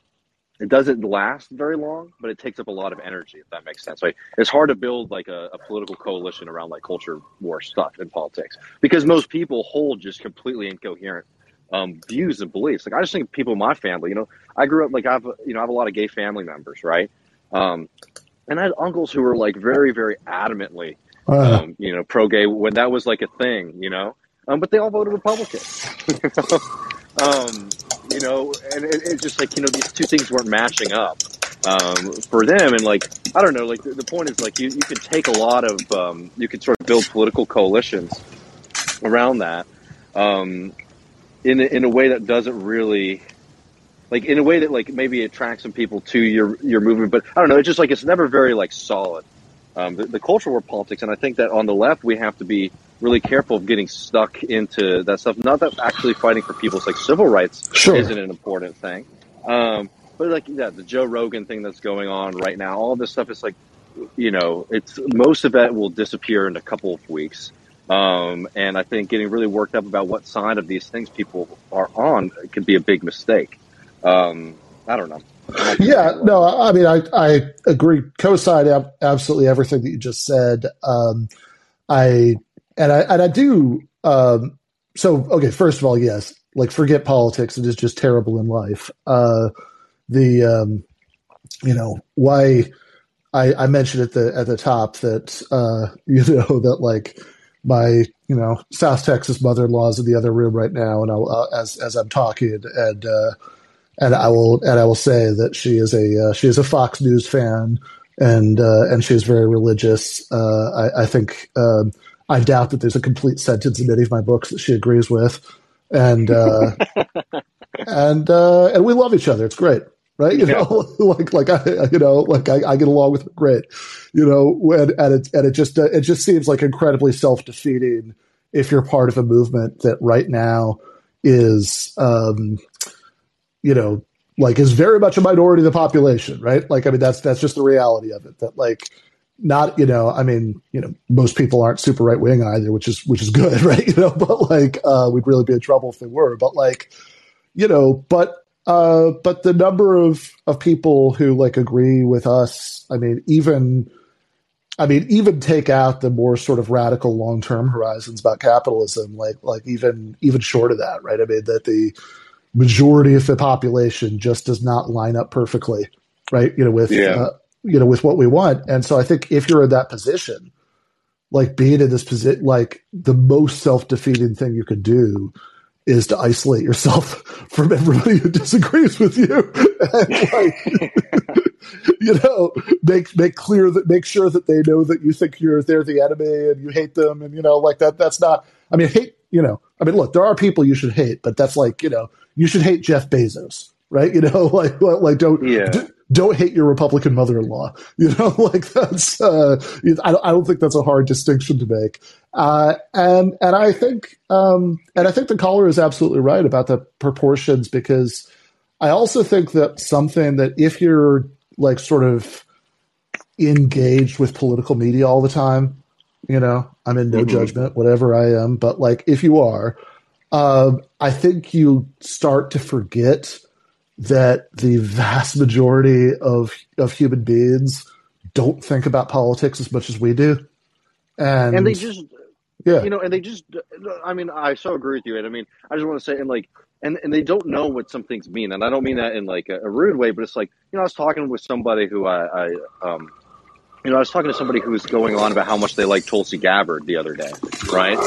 it doesn't last very long, but it takes up a lot of energy. If that makes sense, like it's hard to build like a, a, political coalition around like culture war stuff in politics because most people hold just completely incoherent um, views and beliefs. Like I just think people in my family, you know, I grew up like I have you know I have a lot of gay family members, right? Um, and I had uncles who were like very very adamantly, Uh, um, you know, pro gay when that was like a thing, you know. Um, but they all voted Republican. um, you know, and it, it's just like you know these two things weren't matching up um, for them, and like I don't know, like the, the point is like you you could take a lot of um, you could sort of build political coalitions around that um, in in a way that doesn't really like in a way that like maybe attracts some people to your your movement, but I don't know, it's just like it's never very like solid. Um, the, the culture war politics, and I think that on the left we have to be really careful of getting stuck into that stuff. Not that actually fighting for people's like civil rights Sure. isn't an important thing, um, but like yeah, the Joe Rogan thing that's going on right now, all this stuff is like, you know, it's most of it will disappear in a couple of weeks. Um, and I think getting really worked up about what side of these things people are on could be a big mistake. Um, I don't know. Yeah, no, I mean, I, I agree, co-sign ab- absolutely everything that you just said. Um, I, and I, and I do, um, so, okay, first of all, yes, like forget politics. It is just terrible in life. Uh, the, um, you know, why I, I mentioned at the, at the top that, uh, you know, that like my, you know, South Texas mother-in-law is in the other room right now. And I'll, uh, as, as I'm talking and, uh, and I will and I will say that she is a uh, she is a Fox News fan and uh, and she is very religious. Uh, I, I think um, I doubt that there's a complete sentence in any of my books that she agrees with, and uh, and uh, and we love each other. It's great, right? You Yeah. know, like like I you know like I, I get along with her great. You know, when and it and it just uh, it just seems like incredibly self defeating if you're part of a movement that right now is. Um, you know, like is very much a minority of the population, right? Like, I mean, that's that's just the reality of it. That like, not you know, I mean, you know, most people aren't super right wing either, which is which is good, right? You know, but like, uh, we'd really be in trouble if they were. But like, you know, but uh, but the number of of people who like agree with us, I mean, even. I mean, even take out the more sort of radical long term horizons about capitalism, like like even even short of that, right? I mean, that the majority of the population just does not line up perfectly, right? You know, with Yeah. uh, you know with what we want. And so I think if you're in that position, like being in this position, like the most self defeating thing you could do is to isolate yourself from everybody who disagrees with you, and like you know make make clear that make sure that they know that you think you're they're the enemy and you hate them, and you know like that. That's not. I mean, hate. You know, I mean, look, there are people you should hate, but that's like you know you should hate Jeff Bezos, right? You know, like like don't Yeah. d- don't hate your Republican mother-in-law. You know, like that's uh, I don't I don't think that's a hard distinction to make. Uh, and and I think um, and I think the caller is absolutely right about the proportions because I also think that something that if you're like sort of engaged with political media all the time, you know, I'm in no Mhm. judgment, whatever I am, but like if you are, um, I think you start to forget that the vast majority of of human beings don't think about politics as much as we do, and, and they just yeah, you know and they just i mean i so agree with you and i mean i just want to say and like and, and they don't know what some things mean. And i don't mean that in like a, a rude way but it's like you know i was talking with somebody who i, I um you know, I was talking to somebody who was going on about how much they like Tulsi Gabbard the other day, right?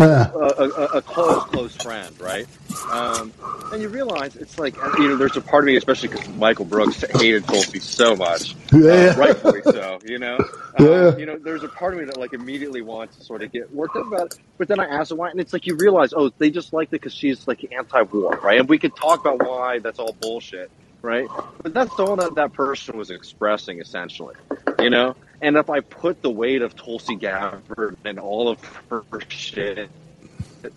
Yeah. a, a, a close, close friend, right? Um, and you realize it's like, you know, there's a part of me, especially because Michael Brooks hated Tulsi so much, Yeah. uh, rightfully so, you know? Yeah. Um, you know, there's a part of me that like immediately wants to sort of get worked up about it, but then I ask why, and it's like you realize, oh, they just liked it because she's like anti-war, right? And we could talk about why that's all bullshit, right? But that's all that that person was expressing, essentially, you know. And if I put the weight of Tulsi Gabbard and all of her shit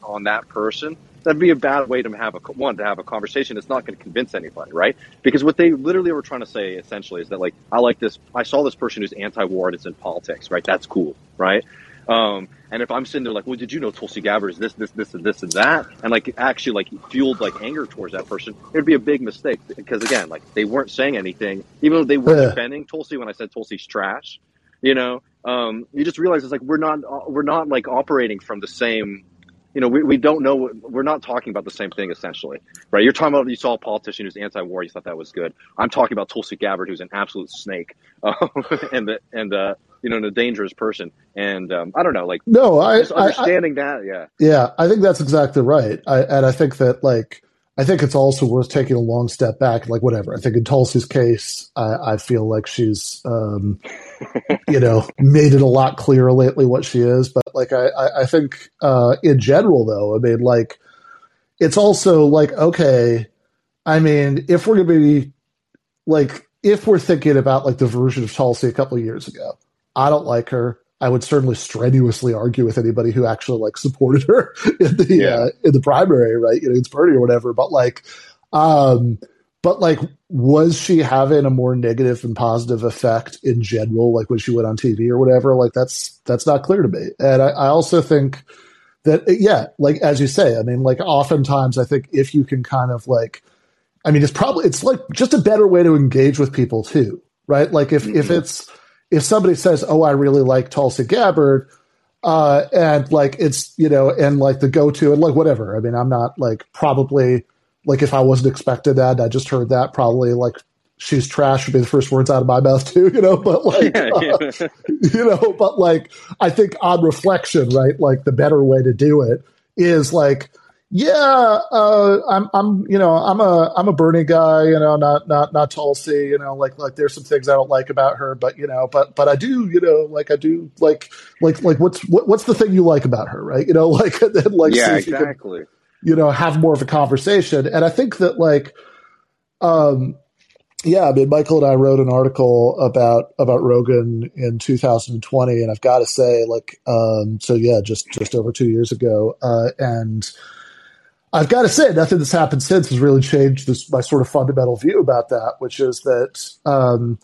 on that person, that'd be a bad way to have a one to have a conversation. It's not going to convince anybody, right? Because what they literally were trying to say essentially is that like I like this. I saw this person who's anti-war and it's in politics, right? That's cool, right? Um, and if I'm sitting there like, well, did you know Tulsi Gabbard is this, this, this, and this, and that, and like actually like fueled like anger towards that person, it'd be a big mistake because again, like they weren't saying anything, even though they were Yeah. defending Tulsi when I said Tulsi's trash. You know, um, you just realize it's like we're not we're not like operating from the same you know, we, we don't know. We're not talking about the same thing essentially, right? You're talking about you saw a politician who's anti-war. You thought that was good. I'm talking about Tulsi Gabbard, who's an absolute snake, um, and the, and uh, you know, and a dangerous person. And um, I don't know, like no, I understanding I, I, that, yeah, yeah, I think that's exactly right. I, and I think that like I think it's also worth taking a long step back. Like whatever. I think in Tulsi's case, I, I feel like she's, um, you know, made it a lot clearer lately what she is. But like I, I think uh, in general, though, I mean, like it's also like okay. I mean, if we're gonna be like, if we're thinking about like the version of Tulsi a couple of years ago, I don't like her. I would certainly strenuously argue with anybody who actually like supported her in the yeah. uh, in the primary, right? You know, it's Bernie or whatever. But like, um, but like, was she having a more negative and positive effect in general, like when she went on TV or whatever? Like, that's that's not clear to me. And I, I also think that yeah, like as you say, I mean, like oftentimes I think if you can kind of like, I mean, it's probably it's like just a better way to engage with people too, right? Like if mm-hmm. if it's if somebody says, "Oh, I really like Tulsi Gabbard," uh, and like it's you know, and like the go-to and like whatever. I mean, I'm not like probably like if I wasn't expecting that, I just heard that probably like she's trash would be the first words out of my mouth too, you know. But like, yeah, yeah. Uh, you know, but like I think on reflection, right? Like the better way to do it is like yeah, uh, I'm, I'm, you know, I'm a, I'm a Bernie guy, you know, not, not, not Tulsi, you know, like, like there's some things I don't like about her, but you know, but, but I do, you know, like I do, like, like, like what's, what, what's the thing you like about her, right? You know, like, like, yeah, exactly. You, can, you know, have more of a conversation, and I think that like, um, yeah, I mean, Michael and I wrote an article about about Rogan in 2020, and I've got to say, like, um, so yeah, just just over two years ago, uh, and I've got to say, nothing that's happened since has really changed this my sort of fundamental view about that, which is that, um,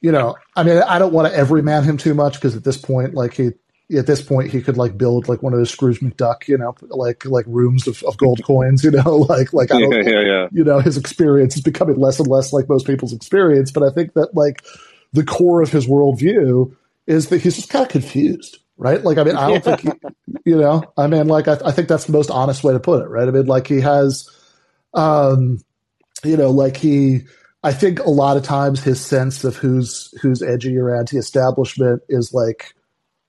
you know, I mean, I don't want to everyman him too much because at this point, like he, at this point, he could like build like one of those Scrooge McDuck, you know, like like rooms of, of gold coins, you know, like like I don't, yeah, yeah, yeah. you know, his experience is becoming less and less like most people's experience. But I think that like the core of his worldview is that he's just kind of confused right? Like, I mean, I don't think, he, you know, I mean, like, I, I, think that's the most honest way to put it, right? I mean, like, he has, um, you know, like he, I think a lot of times his sense of who's who's edgy or anti-establishment is like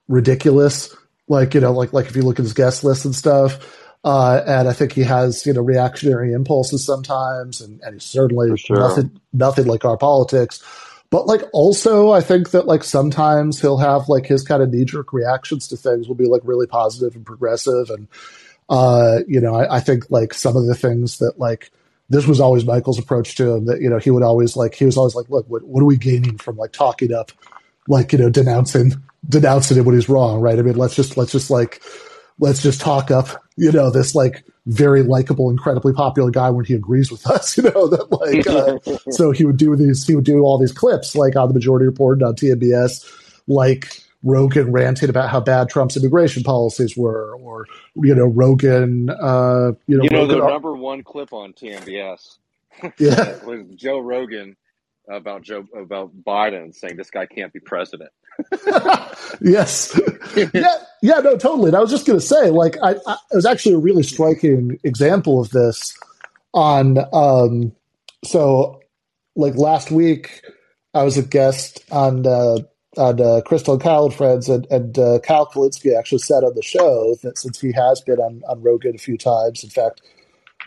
ridiculous. Like, you know, like like if you look at his guest list and stuff. Uh, and I think he has, you know, reactionary impulses sometimes, and, and he's certainly sure. nothing nothing like our politics. But like also I think that like sometimes he'll have like his kind of knee jerk reactions to things will be like really positive and progressive and uh, you know, I, I, think like some of the things that like this was always Michael's approach to him that, you know, he would always like he was always like, look, what what are we gaining from like talking up like, you know, denouncing denouncing him when he's wrong, right? I mean, let's just let's just like let's just talk up, you know, this like very likable, incredibly popular guy when he agrees with us, you know, that like, uh, so he would do these, he would do all these clips like on the Majority Report and on TMBS, like Rogan ranted about how bad Trump's immigration policies were, or, you know, Rogan, uh, you know, you know, Rogan, the number one clip on TMBS yeah. was Joe Rogan about Joe, about Biden saying this guy can't be president. yes. yeah. Yeah. No. Totally. And I was just going to say, like, I, I, it was actually a really striking example of this on. Um, so, like last week, I was a guest on uh, on uh, Krystal and Kyle and Friends, and, and uh, Kyle Kulinski actually said on the show that since he has been on, on Rogan a few times, in fact,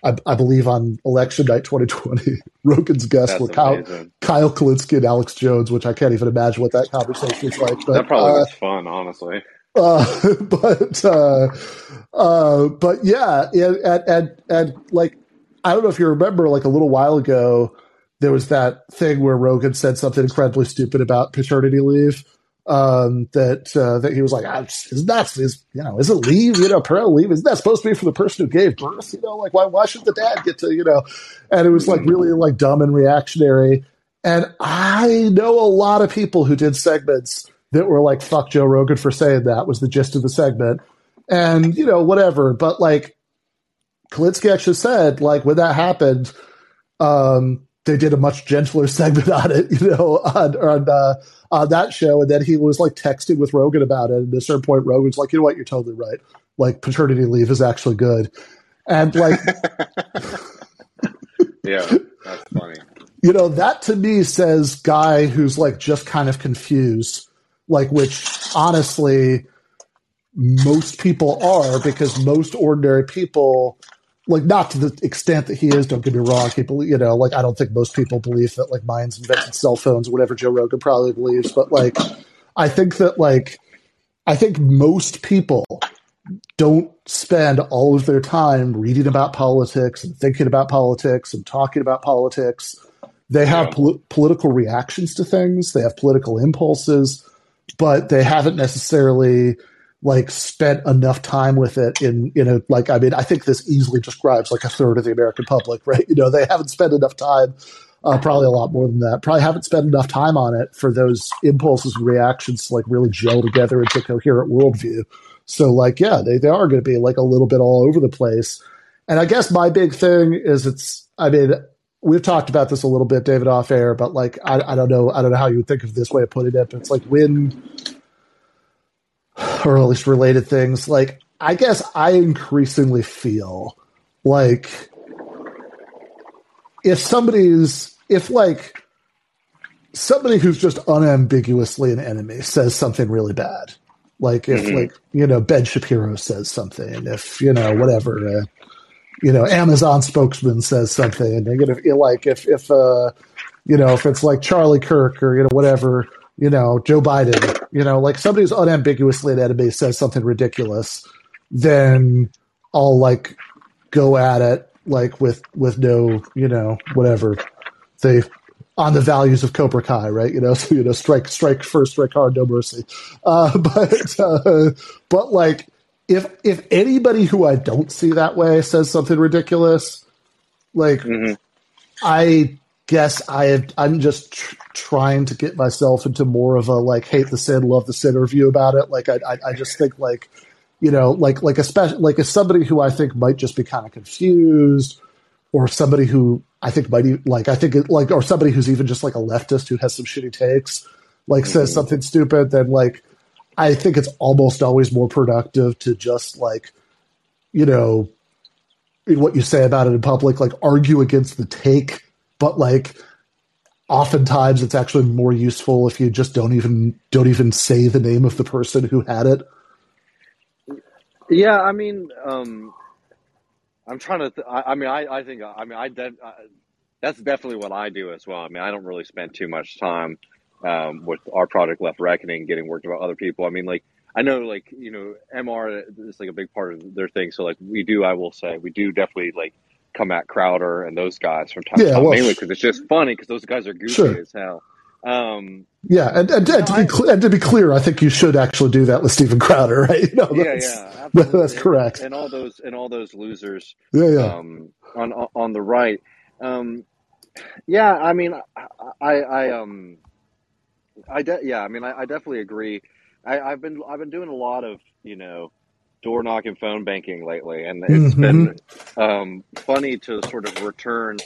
I, I, believe on election night 2020, Rogan's guests were Kyle, Kyle Kulinski and Alex Jones, which I can't even imagine what that conversation was like. But, that probably uh, was fun, honestly. Uh, but uh, uh, but yeah, and, and and like I don't know if you remember, like a little while ago, there was that thing where Rogan said something incredibly stupid about paternity leave um, that uh, that he was like, ah, is that is you know is it leave? You know parental leave is that supposed to be for the person who gave birth? You know like why why should the dad get to you know? And it was like really like dumb and reactionary. And I know a lot of people who did segments that were like fuck Joe Rogan for saying that was the gist of the segment. And you know whatever. But like Kulinski actually said like when that happened um they did a much gentler segment on it, you know, on on, uh, on that show, and then he was like texting with Rogan about it. And at a certain point, Rogan's like, "You know what? You're totally right. Like paternity leave is actually good." And like, yeah, that's funny. You know, that to me says guy who's like just kind of confused, like which honestly most people are because most ordinary people like not to the extent that he is. Don't get me wrong. People, you know, like I don't think most people believe that like Mayans invented cell phones or whatever Joe Rogan probably believes. But like, I think that like, I think most people don't spend all of their time reading about politics and thinking about politics and talking about politics. They have yeah. pol- political reactions to things. They have political impulses, but they haven't necessarily like spent enough time with it in in a like I mean I think this easily describes like a third of the American public, right? You know, they haven't spent enough time, uh, probably a lot more than that. Probably haven't spent enough time on it for those impulses and reactions to like really gel together into a coherent worldview. So like yeah, they they are going to be like a little bit all over the place. And I guess my big thing is it's I mean we've talked about this a little bit, David, off air, but like I, I don't know I don't know how you would think of this way of putting it, but it's like when or at least related things. Like, I guess I increasingly feel like if somebody's, if like somebody who's just unambiguously an enemy says something really bad, like if mm-hmm. like, you know, Ben Shapiro says something, if, you know, whatever, uh, you know, Amazon spokesman says something, and they're like if, if, uh, you know, if it's like Charlie Kirk or, you know, whatever, you know, Joe Biden, you know, like somebody who's unambiguously an enemy says something ridiculous, then I'll like go at it like with with no, you know, whatever. They on the values of Cobra Kai, right? You know, so you know, strike strike first, strike hard, no mercy. Uh, but uh, but like if if anybody who I don't see that way says something ridiculous, like mm-hmm. I guess I have, I'm just tr- trying to get myself into more of a like hate the sin, love the sinner view about it. Like I, I, I just think like, you know, like like especially like as somebody who I think might just be kind of confused, or somebody who I think might be, like I think it, like or somebody who's even just like a leftist who has some shitty takes, like mm-hmm. says something stupid, then like I think it's almost always more productive to just like, you know, what you say about it in public, like argue against the take but like oftentimes it's actually more useful if you just don't even don't even say the name of the person who had it. Yeah, I mean, um, I'm trying to. Th- I, I, mean, I, I think. I mean, I, de- that's definitely what I do as well. I mean, I don't really spend too much time um, with our project Left Reckoning, getting worked about other people. I mean, like I know, like you know, MR is like a big part of their thing. So like we do, I will say, we do definitely like come at Crowder and those guys from time yeah, to time, well, mainly because it's just funny because those guys are goofy sure. as hell. Um, yeah, and, and, and to be cl- and to be clear, I think you should actually do that with Steven Crowder, right? You know, yeah, yeah, that's correct. And, and, all those and all those losers, yeah, yeah. Um, on on the right, um, yeah. I mean, I, I, um, I de- yeah. I mean, I, I definitely agree. I, I've been I've been doing a lot of you know door knocking phone banking lately, and it's mm-hmm. been um, funny to sort of return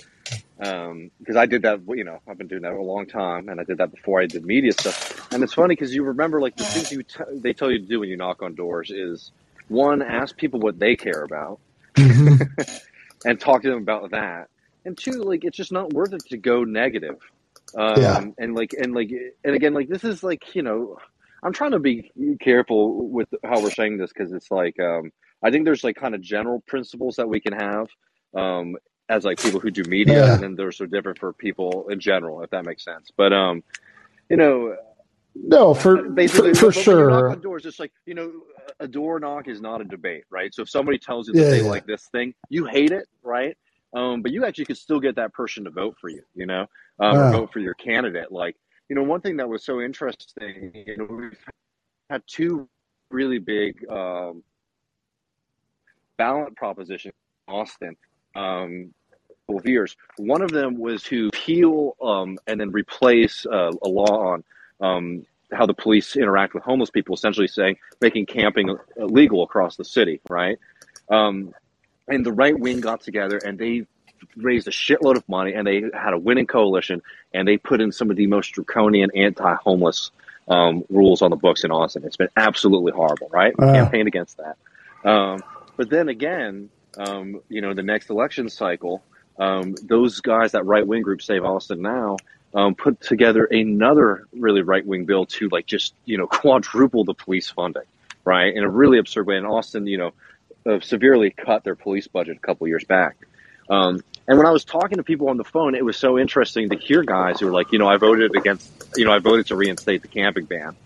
because um, I did that. You know, I've been doing that a long time, and I did that before I did media stuff. And it's funny because you remember like the things you t- they tell you to do when you knock on doors is one, ask people what they care about, mm-hmm. and talk to them about that. And two, like it's just not worth it to go negative. Um, yeah. And like and like and again, like this is like you know I'm trying to be careful with how we're saying this because it's like um, I think there's like kind of general principles that we can have um, as like people who do media, yeah. and then they're so different for people in general, if that makes sense. But um, you know, no, for basically for, for sure. doors, it's like you know, a door knock is not a debate, right? So if somebody tells you that yeah, they yeah. like this thing, you hate it, right? Um, but you actually could still get that person to vote for you, you know, um, or vote for your candidate. Like you know, one thing that was so interesting, you know, we've had two really big um, ballot propositions in Austin um, of years. One of them was to peel um, and then replace uh, a law on um, how the police interact with homeless people, essentially saying making camping illegal across the city, right? Um, and the right wing got together and they raised a shitload of money and they had a winning coalition and they put in some of the most draconian anti-homeless um, rules on the books in Austin. It's been absolutely horrible, right? Uh. Campaign against that. Um, but then again, um, you know, the next election cycle, um, those guys, that right wing group, Save Austin Now, um, put together another really right wing bill to like just you know quadruple the police funding, right? In a really absurd way. And Austin, you know, uh, severely cut their police budget a couple years back. Um, and when I was talking to people on the phone, it was so interesting to hear guys who were like, you know, I voted against, you know, I voted to reinstate the camping ban,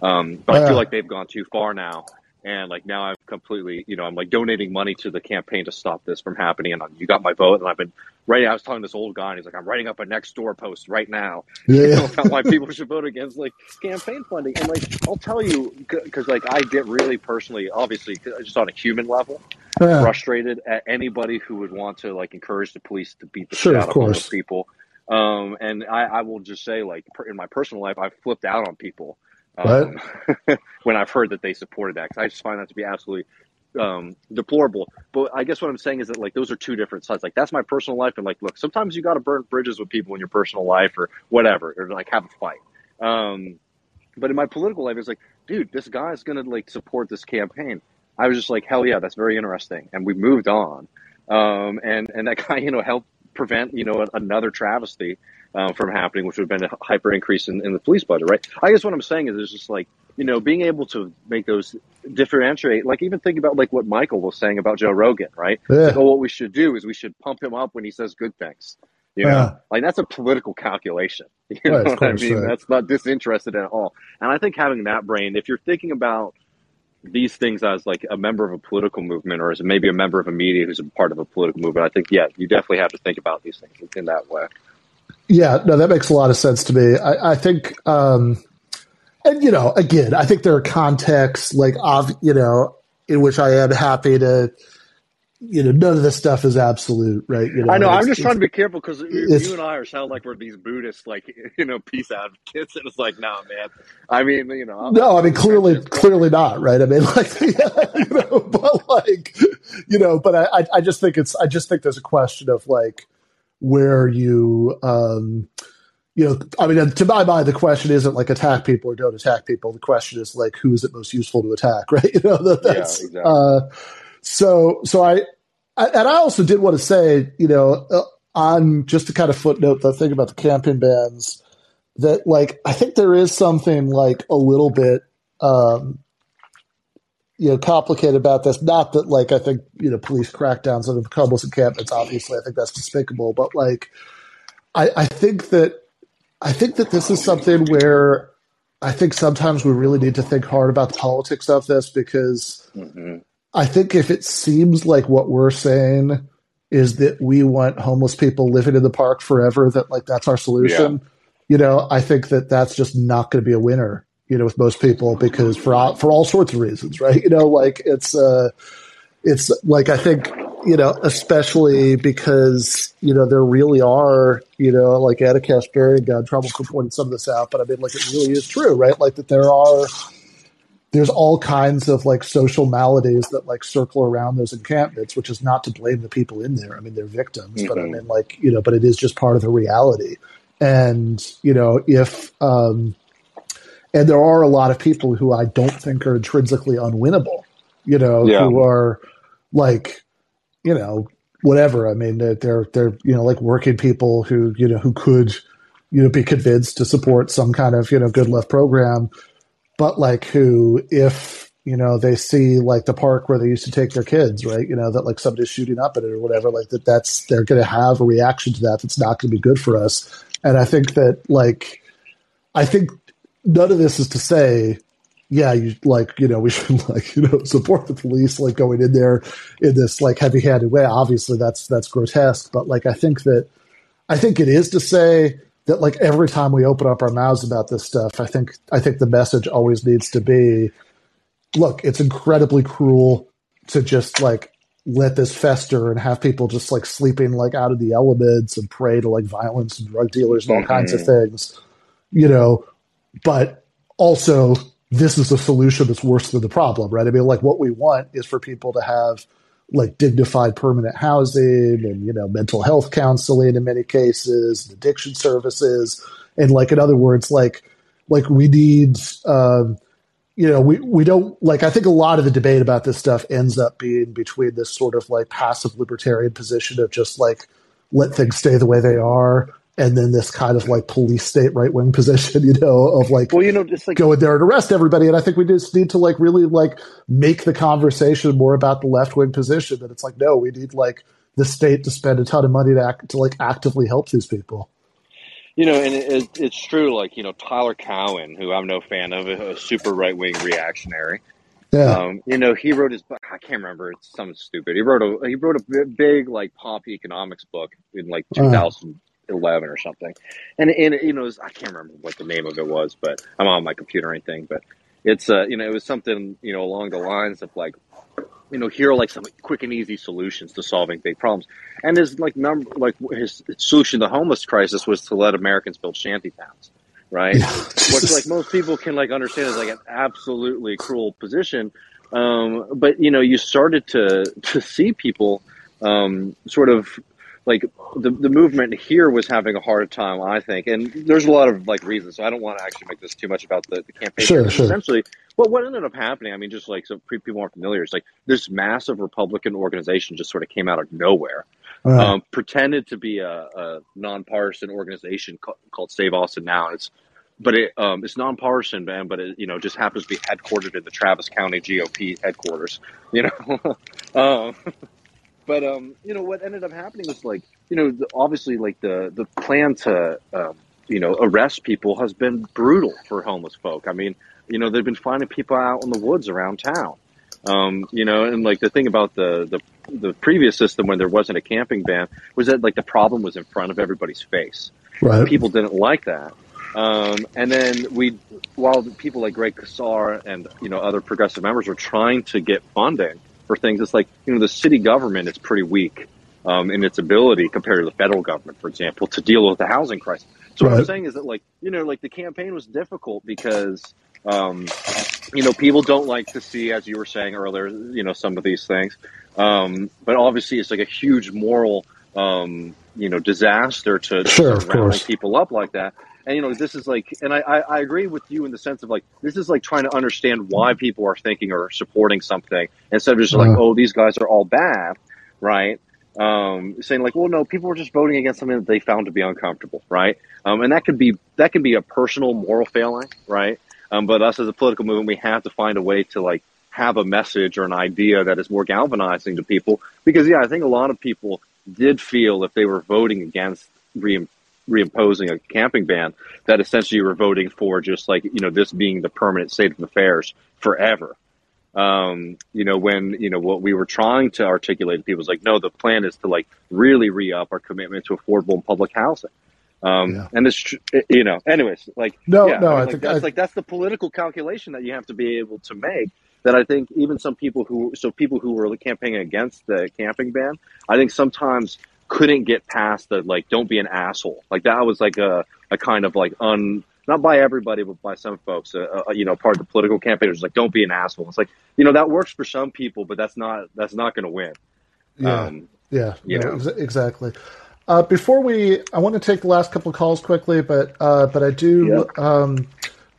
um, but I feel like they've gone too far now and like now I've completely, you know, I'm like donating money to the campaign to stop this from happening. And you got my vote, and I've been writing. I was talking to this old guy, and he's like, I'm writing up a Nextdoor post right now yeah. you know, about why people should vote against like campaign funding. And like, I'll tell you, because like I get really personally, obviously, just on a human level, yeah. frustrated at anybody who would want to like encourage the police to beat the sure, shit out of homeless people. Um, and I, I will just say, like, in my personal life, I've flipped out on people um, when I've heard that they supported that I just find that to be absolutely um, deplorable. But I guess what I'm saying is that like those are two different sides. Like that's my personal life, and like look, sometimes you got to burn bridges with people in your personal life or whatever, or like have a fight. Um, but in my political life, it's like, dude, this guy's gonna like support this campaign. I was just like, hell yeah, that's very interesting, and we moved on. Um, and and that guy, you know, helped prevent you know another travesty uh, from happening, which would have been a hyper increase in, in the police budget, right? I guess what I'm saying is it's just like, you know, being able to make those differentiate, like even think about like what Michael was saying about Joe Rogan, right? Yeah. Like, oh, what we should do is we should pump him up when he says good things. You know, yeah. like that's a political calculation. You know what I mean? That's not disinterested at all. And I think having that brain, if you're thinking about these things as like a member of a political movement or as maybe a member of a media who's a part of a political movement, I think, yeah, you definitely have to think about these things in that way. Yeah, no, that makes a lot of sense to me. I, I think, um, and you know, again, I think there are contexts like, you know, in which I am happy to, you know, none of this stuff is absolute, right? You know, I know. I'm just trying to be careful because you and I are sound like we're these Buddhist, like you know, peace advocates, and it's like, no, man. I mean, you know, I'm, no, I mean, clearly, clearly not, right? I mean, like, yeah, you know, but like, you know, but I, I just think it's, I just think there's a question of like, where you um, you know, I mean, to my mind, the question isn't like attack people or don't attack people. The question is like, who is it most useful to attack, right? You know, that, that's yeah, exactly. uh, so. So I, I, and I also did want to say, you know, uh, on just to kind of footnote the thing about the camping bans, that like I think there is something like a little bit um, you know complicated about this. Not that like I think you know police crackdowns on the homeless encampments. Obviously, I think that's despicable. But like, I, I think that I think that this is something where I think sometimes we really need to think hard about the politics of this because mm-hmm. I think if it seems like what we're saying is that we want homeless people living in the park forever, that like that's our solution. Yeah. You know, I think that that's just not going to be a winner you know, with most people because for all, for all sorts of reasons, right? You know, like it's uh, it's like I think you know, especially because you know there really are you know like Kasparian got in trouble for pointing some of this out, but I mean like it really is true, right? Like that there are there's all kinds of like social maladies that like circle around those encampments, which is not to blame the people in there. I mean, they're victims, mm-hmm. but I mm-hmm. mean, like, you know, but it is just part of the reality. And, you know, if, um, and there are a lot of people who I don't think are intrinsically unwinnable, you know, yeah. who are like, you know, whatever. I mean, they're, they're, you know, like working people who, you know, who could, you know, be convinced to support some kind of, you know, good left program, but like who, if, you know, they see like the park where they used to take their kids, right? You know, that like somebody's shooting up at it or whatever, like that, that's, they're going to have a reaction to that. That's not going to be good for us. And I think that like, I think none of this is to say, yeah, you like, you know, we should like, you know, support the police, like going in there in this like heavy handed way. Obviously that's, that's grotesque. But like, I think that, I think it is to say that like every time we open up our mouths about this stuff, I think, I think the message always needs to be, look, it's incredibly cruel to just like let this fester and have people just like sleeping like out of the elements and prey to like violence and drug dealers and all mm-hmm. kinds of mm-hmm. things, you know, but also this is a solution that's worse than the problem, right? I mean, like what we want is for people to have like dignified permanent housing and you know mental health counseling in many cases, addiction services, and like in other words, like like we need. Um, you know, we, we don't like, I think a lot of the debate about this stuff ends up being between this sort of like passive libertarian position of just like, let things stay the way they are. And then this kind of like police state right wing position, you know, of like, well, you know, just like go in there and arrest everybody. And I think we just need to like really like make the conversation more about the left wing position. That it's like, no, we need like the state to spend a ton of money to act, to like actively help these people. You know, and it, it's true. Like you know, Tyler Cowen, who I'm no fan of, a super right wing reactionary. Yeah. Um, you know, he wrote his book. I can't remember. It's something stupid. He wrote a he wrote a big like pop economics book in like Uh. 2011 or something. And and you know, it was, I can't remember what the name of it was, but I'm on my computer or anything. But it's uh, you know, it was something you know along the lines of like, you know, here are like some quick and easy solutions to solving big problems. And his like number like his solution to the homeless crisis was to let Americans build shanty towns, right? Which like most people can like understand is like an absolutely cruel position. Um, but you know, you started to to see people um, sort of like the the movement here was having a hard time, I think, and there's a lot of like reasons. So I don't want to actually make this too much about the, the campaign. Sure, sure. Essentially, well, what ended up happening, I mean, just like so people aren't familiar, it's like this massive Republican organization just sort of came out of nowhere Uh, um, pretended to be a, a nonpartisan organization called, called Save Austin Now. It's but it um, it's nonpartisan, man. But it you know just happens to be headquartered in the Travis County GOP headquarters. You know, um, but um, you know what ended up happening was like you know the, obviously like the the plan to um, you know arrest people has been brutal for homeless folk. I mean, you know they've been finding people out in the woods around town. Um, you know, and like the thing about the, the the previous system when there wasn't a camping ban was that like the problem was in front of everybody's face. right. People didn't like that. Um, and then we, while people like Greg Casar and you know other progressive members were trying to get funding for things, it's like you know the city government is pretty weak um, in its ability compared to the federal government, for example, to deal with the housing crisis. So what I'm saying is that like you know like the campaign was difficult because um, you know people don't like to see, as you were saying earlier, you know some of these things. Um, but obviously, it's like a huge moral um, you know disaster to, to Sure, start of people up like that. And you know, this is like, and I, I, I agree with you in the sense of like, this is like trying to understand why people are thinking or supporting something instead of just like, Uh. oh, these guys are all bad, right? Um, saying like, well, no, people were just voting against something that they found to be uncomfortable, right? Um, and that could be that could be a personal moral failing, right? Um, but us as a political movement, we have to find a way to like have a message or an idea that is more galvanizing to people. Because yeah, I think a lot of people did feel if they were voting against re- reimposing a camping ban, that essentially you were voting for just like you know this being the permanent state of affairs forever. Um, you know, when you know what we were trying to articulate to people is like, no, the plan is to like really re up our commitment to affordable and public housing. Um, Yeah. and it's tr- you know, anyways, like No, yeah, no, I, mean, I like, think that's I- like that's the political calculation that you have to be able to make. That I think even some people who so people who were campaigning against the camping ban, I think sometimes couldn't get past the like don't be an asshole. Like that was like a a kind of like un not by everybody but by some folks. Uh, uh, you know, part of the political campaign was like don't be an asshole. It's like you know that works for some people, but that's not that's not going to win. Yeah. Um, Yeah, you no, know. ex- exactly. Uh, before we, I want to take the last couple of calls quickly, but uh, but I do. Um,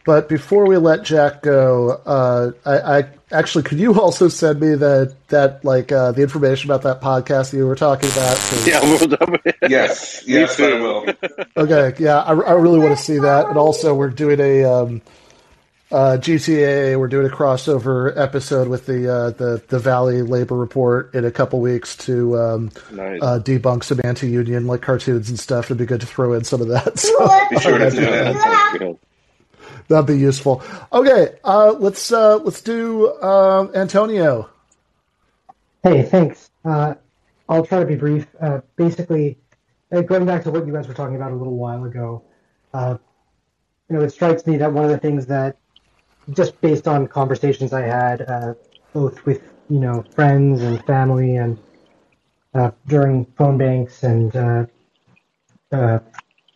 but before we let Jack go, uh, I, I actually could you also send me that that like uh, the information about that podcast that you were talking about? 'Cause- yeah, we'll Yes, Me yes, I too. will. Okay, yeah, I, I really want to see that. And also, we're doing a um, uh, GTA. We're doing a crossover episode with the uh, the the Valley Labor Report in a couple weeks to um, Nice. uh, debunk some anti-union like cartoons and stuff. It'd be good to throw in some of that. So Be sure to do that. That'd be useful. Okay, uh, let's uh, let's do um, Antonio. Hey, thanks. Uh, I'll try to be brief. Uh, basically, uh, going back to what you guys were talking about a little while ago, you know, it strikes me that one of the things that, just based on conversations I had, both with you know friends and family, and during phone banks, and oh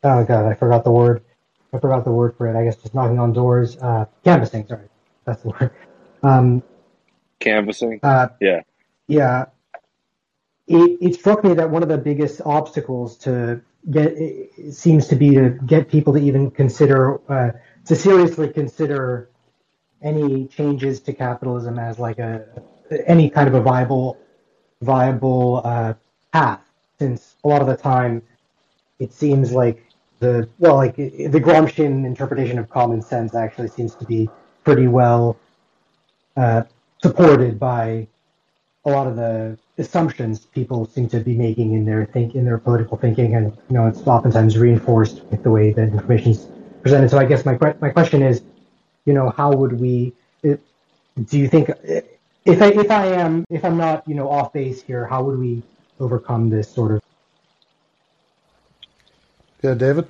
god, I forgot the word. I forgot the word for it. I guess just knocking on doors, uh, canvassing. Sorry, that's the word. Um, Canvassing. uh, Yeah. yeah, it, it struck me that one of the biggest obstacles to get seems to be to get people to even consider uh, to seriously consider any changes to capitalism as like a any kind of a viable viable uh, path since a lot of the time it seems like the well like the Gramscian interpretation of common sense actually seems to be pretty well uh, supported by a lot of the assumptions people seem to be making in their think in their political thinking, and you know it's oftentimes reinforced with the way that information is presented. So I guess my my question is, you know, how would we? do you think if I if I am if I'm not you know off base here, how would we overcome this sort of? Yeah, David.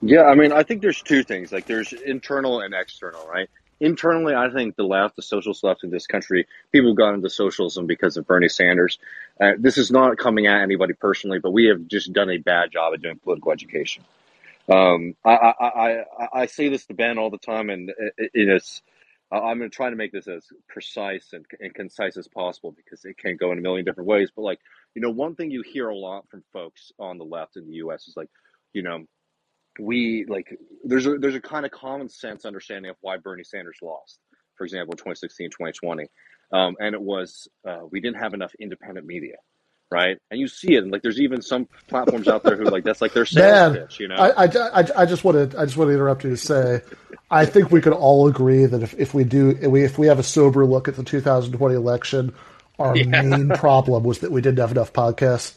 Yeah, I mean, I think there's two things. Like, there's internal and external, right? internally, I think the left, the socialist left in this country, people got into socialism because of Bernie Sanders. Uh, this is not coming at anybody personally, but we have just done a bad job of doing political education. Um, I, I, I, I, say this to Ben all the time, and it, it is. I'm going to try to make this as precise and, and concise as possible because it can go in a million different ways. But like, you know, one thing you hear a lot from folks on the left in the U.S. is like, you know, we like there's a there's a kind of common sense understanding of why Bernie Sanders lost, for example, 2016, 2020. Um, and it was uh, we didn't have enough independent media, right? And you see it, and like there's even some platforms out there who like that's like their sales Man, pitch, you know. I, I, I, just want to I just want to interrupt you to say, I think we could all agree that if, if we do if we if we have a sober look at the 2020 election, our yeah. main problem was that we didn't have enough podcasts.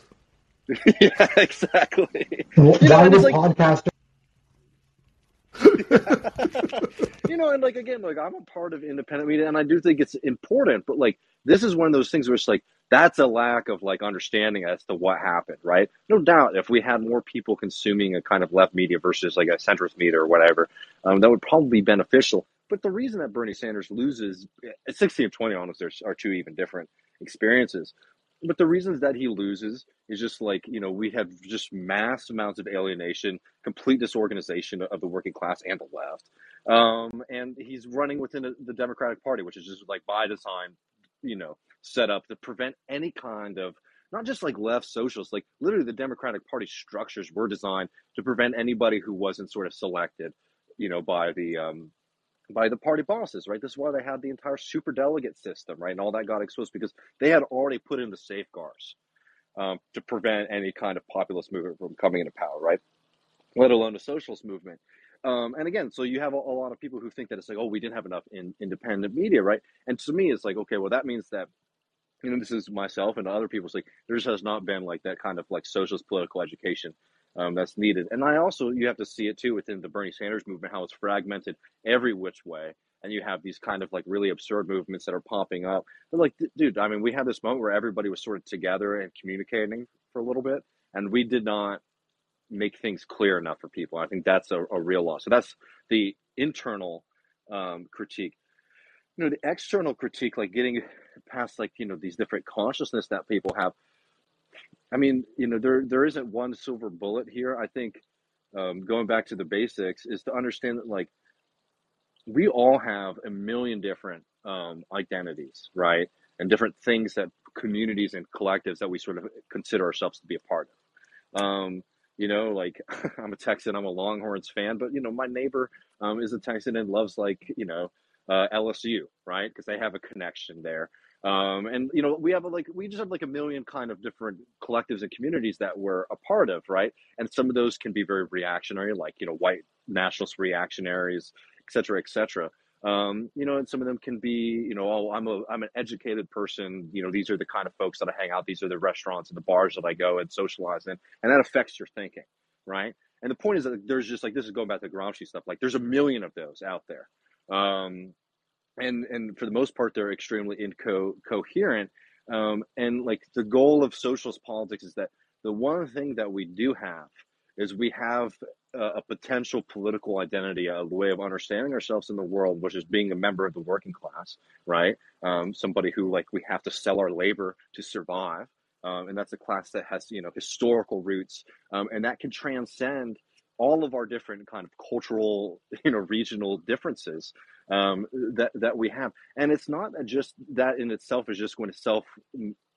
yeah, exactly. Why you know, like, podcaster you know, and like again, like I'm a part of independent media, and I do think it's important. But like, this is one of those things where it's like that's a lack of like understanding as to what happened, right? No doubt, if we had more people consuming a kind of left media versus like a centrist media or whatever, um, that would probably be beneficial. But the reason that Bernie Sanders loses at 60 and 20, honestly, are two even different experiences but the reasons that he loses is just like you know we have just mass amounts of alienation complete disorganization of the working class and the left. Um, and he's running within the democratic party which is just like by design you know set up to prevent any kind of not just like left socialists like literally the democratic party structures were designed to prevent anybody who wasn't sort of selected you know by the um, by the party bosses, right? This is why they had the entire super delegate system, right? And all that got exposed because they had already put in the safeguards um, to prevent any kind of populist movement from coming into power, right? Let alone a socialist movement. Um, and again, so you have a, a, lot of people who think that it's like, oh, we didn't have enough in, independent media, right? And to me, it's like, okay, well, that means that, you know, this is myself and other people. It's like there just has not been like that kind of like socialist political education um, that's needed. And I also you have to see it too within the Bernie Sanders movement how it's fragmented every which way, and you have these kind of like really absurd movements that are popping up. But like, dude, I mean, we had this moment where everybody was sort of together and communicating for a little bit, and we did not make things clear enough for people. I think that's a, a real loss. So that's the internal um, critique. You know, the external critique, like getting past like you know these different consciousness that people have I mean, you know, there there isn't one silver bullet here. I think um, going back to the basics is to understand that like we all have a million different um, identities, right, and different things that communities and collectives that we sort of consider ourselves to be a part of. Um, you know, like I'm a Texan, I'm a Longhorns fan, but you know, my neighbor um, is a Texan and loves like you know uh, LSU, right? Because they have a connection there. Um, and you know, we have a, like we just have like a million kind of different collectives and communities that we're a part of, right? And some of those can be very reactionary, like you know, white nationalist reactionaries, et cetera, et cetera. Um, you know, and some of them can be, you know, oh, I'm a I'm an educated person. You know, these are the kind of folks that I hang out. These are the restaurants and the bars that I go and socialize in, and that affects your thinking, right? And the point is that there's just like this is going back to Gramsci stuff. Like there's a million of those out there. Um, and and for the most part they're extremely incoherent um, and like the goal of socialist politics is that the one thing that we do have is we have a, a potential political identity a way of understanding ourselves in the world which is being a member of the working class right? Um, somebody who like we have to sell our labor to survive. Um, and that's a class that has you know historical roots. Um, and that can transcend all of our different kind of cultural you know regional differences um, that that we have, and it's not just that in itself is just going to self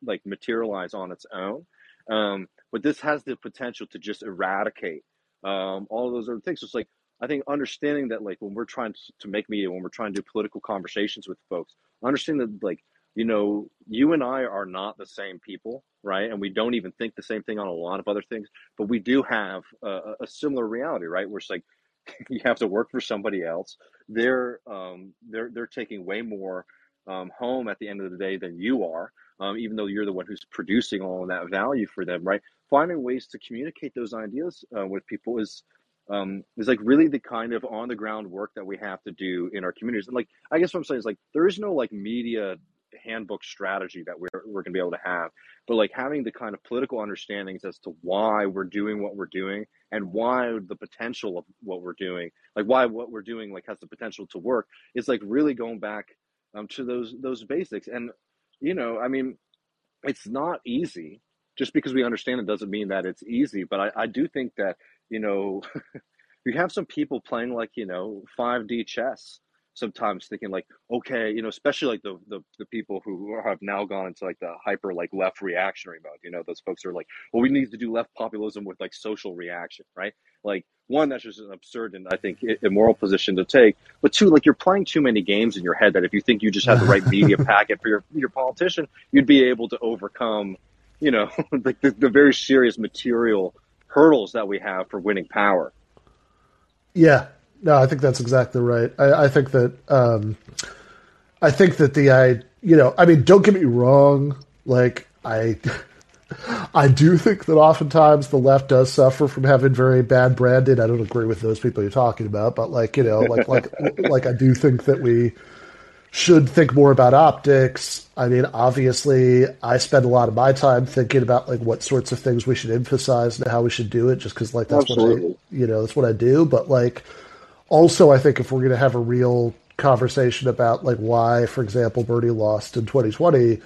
like materialize on its own. Um, but this has the potential to just eradicate um, all of those other things. So it's like I think understanding that like when we're trying to make media, when we're trying to do political conversations with folks, understanding that like you know you and I are not the same people, right? And we don't even think the same thing on a lot of other things, but we do have a, a similar reality, right? Where it's like you have to work for somebody else. They're um, they're they're taking way more um, home at the end of the day than you are, um, even though you're the one who's producing all of that value for them, right? Finding ways to communicate those ideas uh, with people is um, is like really the kind of on the ground work that we have to do in our communities. And like, I guess what I'm saying is like, there is no like media handbook strategy that we're, we're going to be able to have, but like having the kind of political understandings as to why we're doing what we're doing and why the potential of what we're doing, like why what we're doing like has the potential to work is like really going back um, to those, those basics. And, you know, I mean, it's not easy just because we understand it doesn't mean that it's easy. But I, I do think that, you know, you have some people playing like, you know, 5D chess sometimes thinking like, okay, you know, especially like the, the, the people who have now gone into like the hyper like left reactionary mode, you know, those folks are like, well, we need to do left populism with like social reaction, right? Like one, that's just an absurd and I think immoral position to take. But two, like you're playing too many games in your head that if you think you just have the right media packet for your, your politician, you'd be able to overcome you know, like the, the very serious material hurdles that we have for winning power. Yeah, no, I think that's exactly right. I, I think that um, I think that the I you know I mean don't get me wrong like I I do think that oftentimes the left does suffer from having very bad branding. I don't agree with those people you're talking about, but like you know like like like I do think that we should think more about optics. I mean, obviously, I spend a lot of my time thinking about like what sorts of things we should emphasize and how we should do it, just because like that's Absolutely. what I, you know, that's what I do. But like, also, I think if we're going to have a real conversation about like why, for example, Bernie lost in 2020,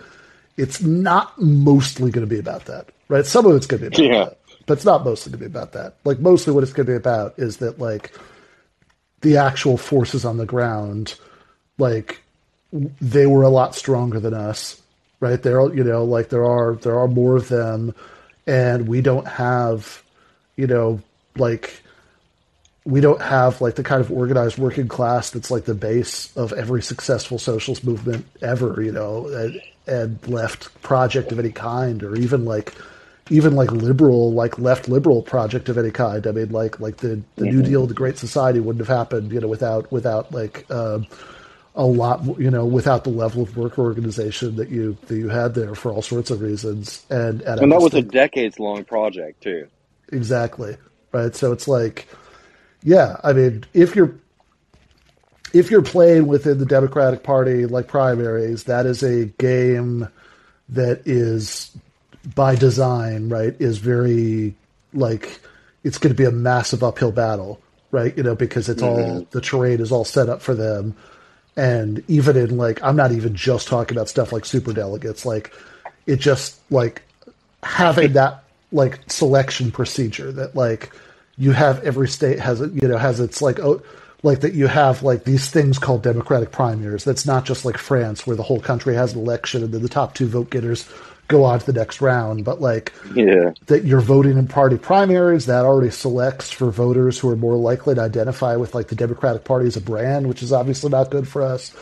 it's not mostly going to be about that, right? Some of it's going to be about yeah. that, but it's not mostly going to be about that. Like, mostly what it's going to be about is that like the actual forces on the ground, like they were a lot stronger than us, right? There, you know, like there are there are more of them, and we don't have, you know, like we don't have like the kind of organized working class that's like the base of every successful socialist movement ever, you know, and, and left project of any kind, or even like even like liberal, like left liberal project of any kind. I mean, like like the the mm-hmm. New Deal, the Great Society wouldn't have happened, you know, without without like. Uh, a lot, you know, without the level of worker organization that you that you had there for all sorts of reasons. And and, and that was think, a decades long project too. Exactly right. So it's like, yeah, I mean, if you're if you're playing within the Democratic Party like primaries, that is a game that is by design, right? Is very like it's going to be a massive uphill battle, right? You know, because it's mm-hmm. all the terrain is all set up for them and even in like i'm not even just talking about stuff like super delegates like it just like having that like selection procedure that like you have every state has you know has its like oh like that you have like these things called democratic primaries that's not just like france where the whole country has an election and then the top two vote getters go on to the next round, but like yeah. that you're voting in party primaries that already selects for voters who are more likely to identify with like the Democratic Party as a brand, which is obviously not good for us.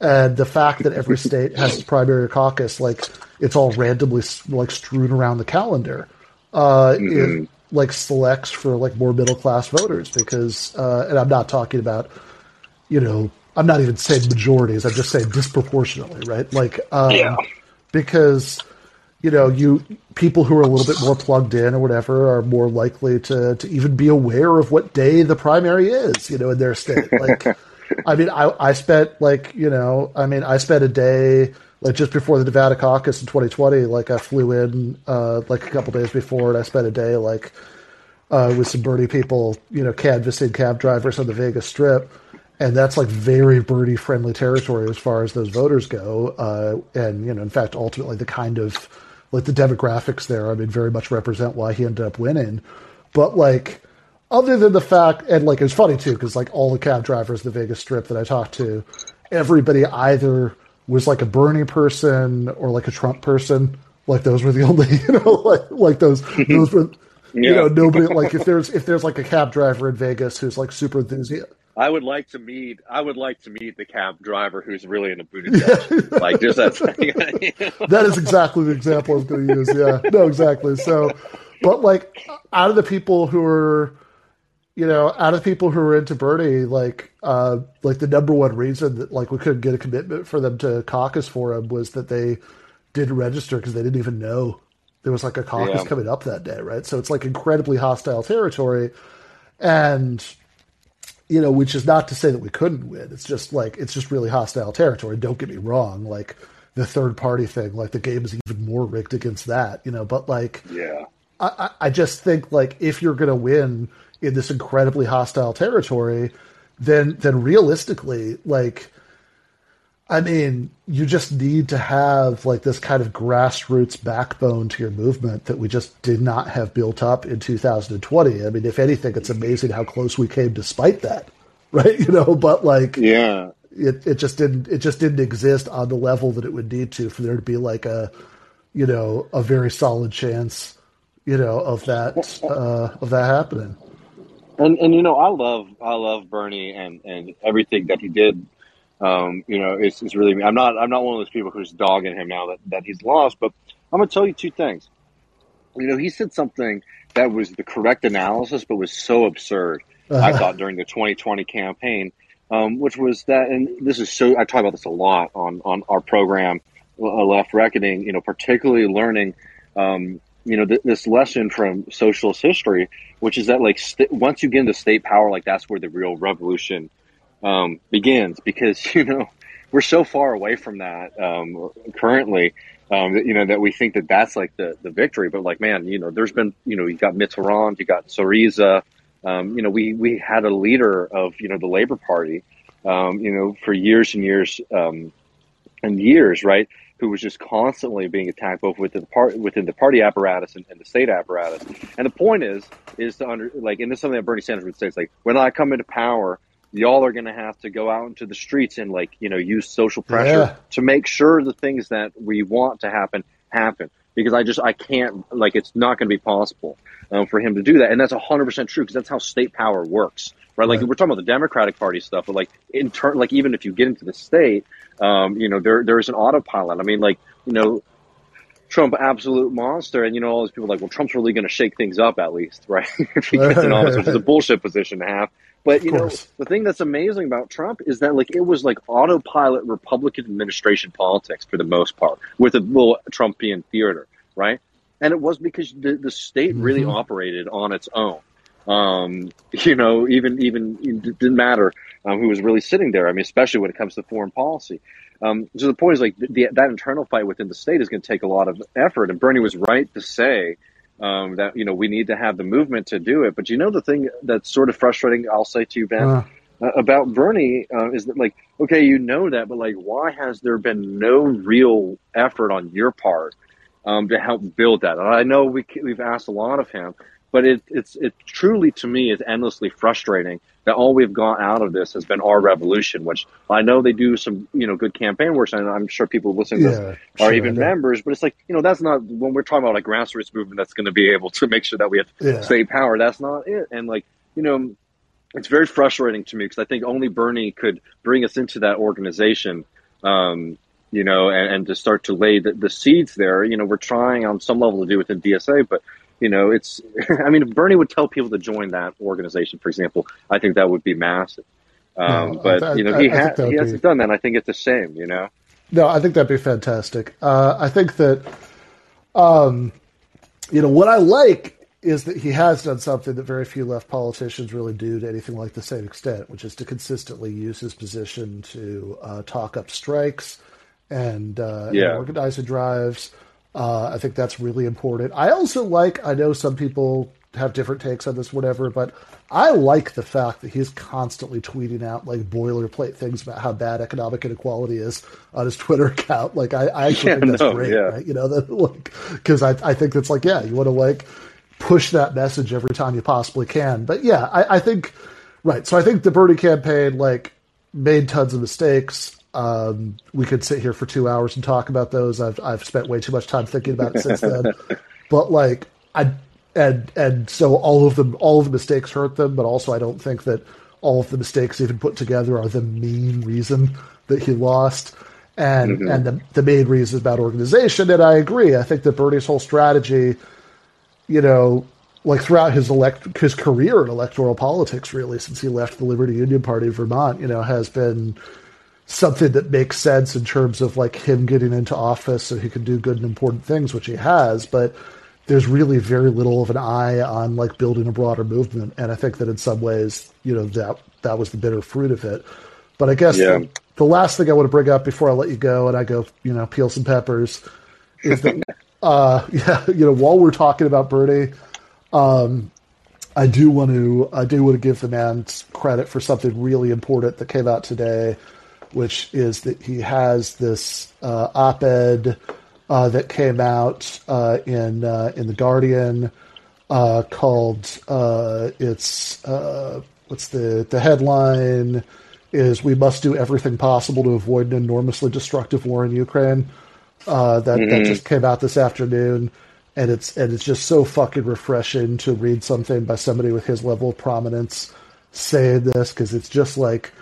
And the fact that every state has its primary caucus, like it's all randomly like strewn around the calendar, uh, mm-hmm. it like selects for like more middle class voters because, uh, and I'm not talking about, you know, I'm not even saying majorities. I'm just saying disproportionately, right? Like, um, yeah. because you know, you people who are a little bit more plugged in or whatever are more likely to to even be aware of what day the primary is, you know, in their state. Like, I mean, I I spent like you know, I mean, I spent a day like just before the Nevada caucus in 2020. Like, I flew in uh, like a couple days before, and I spent a day like uh, with some Bernie people, you know, canvassing cab drivers on the Vegas Strip. And that's like very Bernie friendly territory as far as those voters go. Uh, and, you know, in fact, ultimately the kind of like the demographics there, I mean, very much represent why he ended up winning. But like, other than the fact, and like it's funny too, because like all the cab drivers the Vegas Strip that I talked to, everybody either was like a Bernie person or like a Trump person, Like those were the only, you know, like like those mm-hmm. those were, you know, nobody like if there's if there's like a cab driver in Vegas who's like super enthusiastic. I would like to meet. I would like to meet the cab driver who's really into Buttigieg. like just that. that is exactly the example I was going to use. Yeah, no, exactly. So, but like out of the people who are, you know, out of people who were into Bernie, like, uh, like the number one reason that like we couldn't get a commitment for them to caucus for him was that they didn't register because they didn't even know there was like a caucus Yeah. coming up that day, right? So it's like incredibly hostile territory, and you know, which is not to say that we couldn't win. It's just like it's just really hostile territory. Don't get me wrong. Like the third party thing, like the game is even more rigged against that, you know. But like, yeah. I, I I just think like if you're going to win in this incredibly hostile territory, then then realistically, like, I mean, you just need to have like this kind of grassroots backbone to your movement that we just did not have built up in 2020. I mean, if anything, it's amazing how close we came despite that, right? You know, but like, Yeah. it, it just didn't it just didn't exist on the level that it would need to for there to be like a you know a very solid chance you know of that uh, of that happening. And and you know, I love I love Bernie and and everything that he did. Um, you know, it's, it's really I'm not I'm not one of those people who's dogging him now that, that he's lost, but I'm gonna tell you two things. You know, he said something that was the correct analysis, but was so absurd. I thought during the 2020 campaign, um, which was that, and this is so I talk about this a lot on on our program, uh, Left Reckoning. You know, particularly learning, um, you know, th- this lesson from socialist history, which is that like st- once you get into state power, like that's where the real revolution um, begins, because you know we're so far away from that um, currently. Um, that, you know that we think that that's like the, the victory, but like man, you know, there's been you know you got Mitterrand, you got Syriza, um, you know, we we had a leader of you know the Labor Party, um, you know, for years and years um, and years, right? Who was just constantly being attacked both within the part within the party apparatus and, and the state apparatus. And the point is, is to under like, and this is something that Bernie Sanders would say. It's like when I come into power, y'all are going to have to go out into the streets and like you know use social pressure Yeah. to make sure the things that we want to happen happen. Because I just I can't like it's not going to be possible um, for him to do that, and that's hundred percent true because that's how state power works, right? Like Right. we're talking about the Democratic Party stuff, but like in turn, like even if you get into the state, um, you know there there is an autopilot. I mean, like you know, Trump absolute monster, and you know all these people are like, well, Trump's really going to shake things up at least, right? if he gets in office, which is a bullshit position to have. But you know, the thing that's amazing about Trump is that like it was like autopilot Republican administration politics for the most part, with a little Trumpian theater, right? And it was because the, the state really Mhm. operated on its own. Um, you know, even even it didn't matter um, who was really sitting there. I mean, especially when it comes to foreign policy. Um, so the point is like the, that internal fight within the state is going to take a lot of effort. And Bernie was right to say um, that you know we need to have the movement to do it. But you know the thing that's sort of frustrating, I'll say to you, Ben, Uh, uh, about Bernie uh, is that like okay, you know that, but like why has there been no real effort on your part um, to help build that? And I know we we've asked a lot of him, but it, it's it truly to me is endlessly frustrating that all we've got out of this has been our revolution. Which I know they do some you know good campaign work, and I'm sure people listening to this are sure, even members, but it's like you know that's not when we're talking about a grassroots movement that's going to be able to make sure that we have Yeah. state power. That's not it, and like you know it's very frustrating to me because I think only Bernie could bring us into that organization, um, you know, and, and to start to lay the, the seeds there. You know, we're trying on some level to do within DSA, but you know, it's. I mean, if Bernie would tell people to join that organization, for example, I think that would be massive. Um, No, but I- you know, he ha- he hasn't be- done that. And I think it's a shame. You know. No, I think that'd be fantastic. Uh, I think that, um, you know, what I like is that he has done something that very few left politicians really do to anything like the same extent, which is to consistently use his position to uh, talk up strikes and, uh, Yeah. organize the drives. Uh, I think that's really important. I also like, I know some people have different takes on this, whatever, but I like the fact that he's constantly tweeting out like boilerplate things about how bad economic inequality is on his Twitter account. Like, I, I actually Yeah, think that's no, great, yeah. right? You know, that like, because I, I think that's like, yeah, you want to like push that message every time you possibly can. But yeah, I, I think, right. So I think the Bernie campaign like made tons of mistakes. Um, we could sit here for two hours and talk about those. I've I've spent way too much time thinking about it since then. but like I and and so all of them all of the mistakes hurt them, but also I don't think that all of the mistakes even put together are the main reason that he lost. And mm-hmm. and the the main reason is about organization. And I agree. I think that Bernie's whole strategy, you know, like throughout his elect his career in electoral politics, really since he left the Liberty Union Party of Vermont, you know, has been something that makes sense in terms of like him getting into office so he can do good and important things, which he has. But there's really very little of an eye on like building a broader movement, and I think that in some ways, you know, that that was the bitter fruit of it. But I guess yeah. the, the, last thing I want to bring up before I let you go and I go, you know, peel some peppers, is that, uh, yeah, you know, while we're talking about Bernie, um, I do want to I do want to give the man credit for something really important that came out today, which is that he has this uh, op-ed uh, that came out uh, in uh, in the Guardian uh, called uh, it's uh, what's the the headline is we must do everything possible to avoid an enormously destructive war in Ukraine. that mm-hmm. that just came out this afternoon, and it's and it's just so fucking refreshing to read something by somebody with his level of prominence saying this because it's just like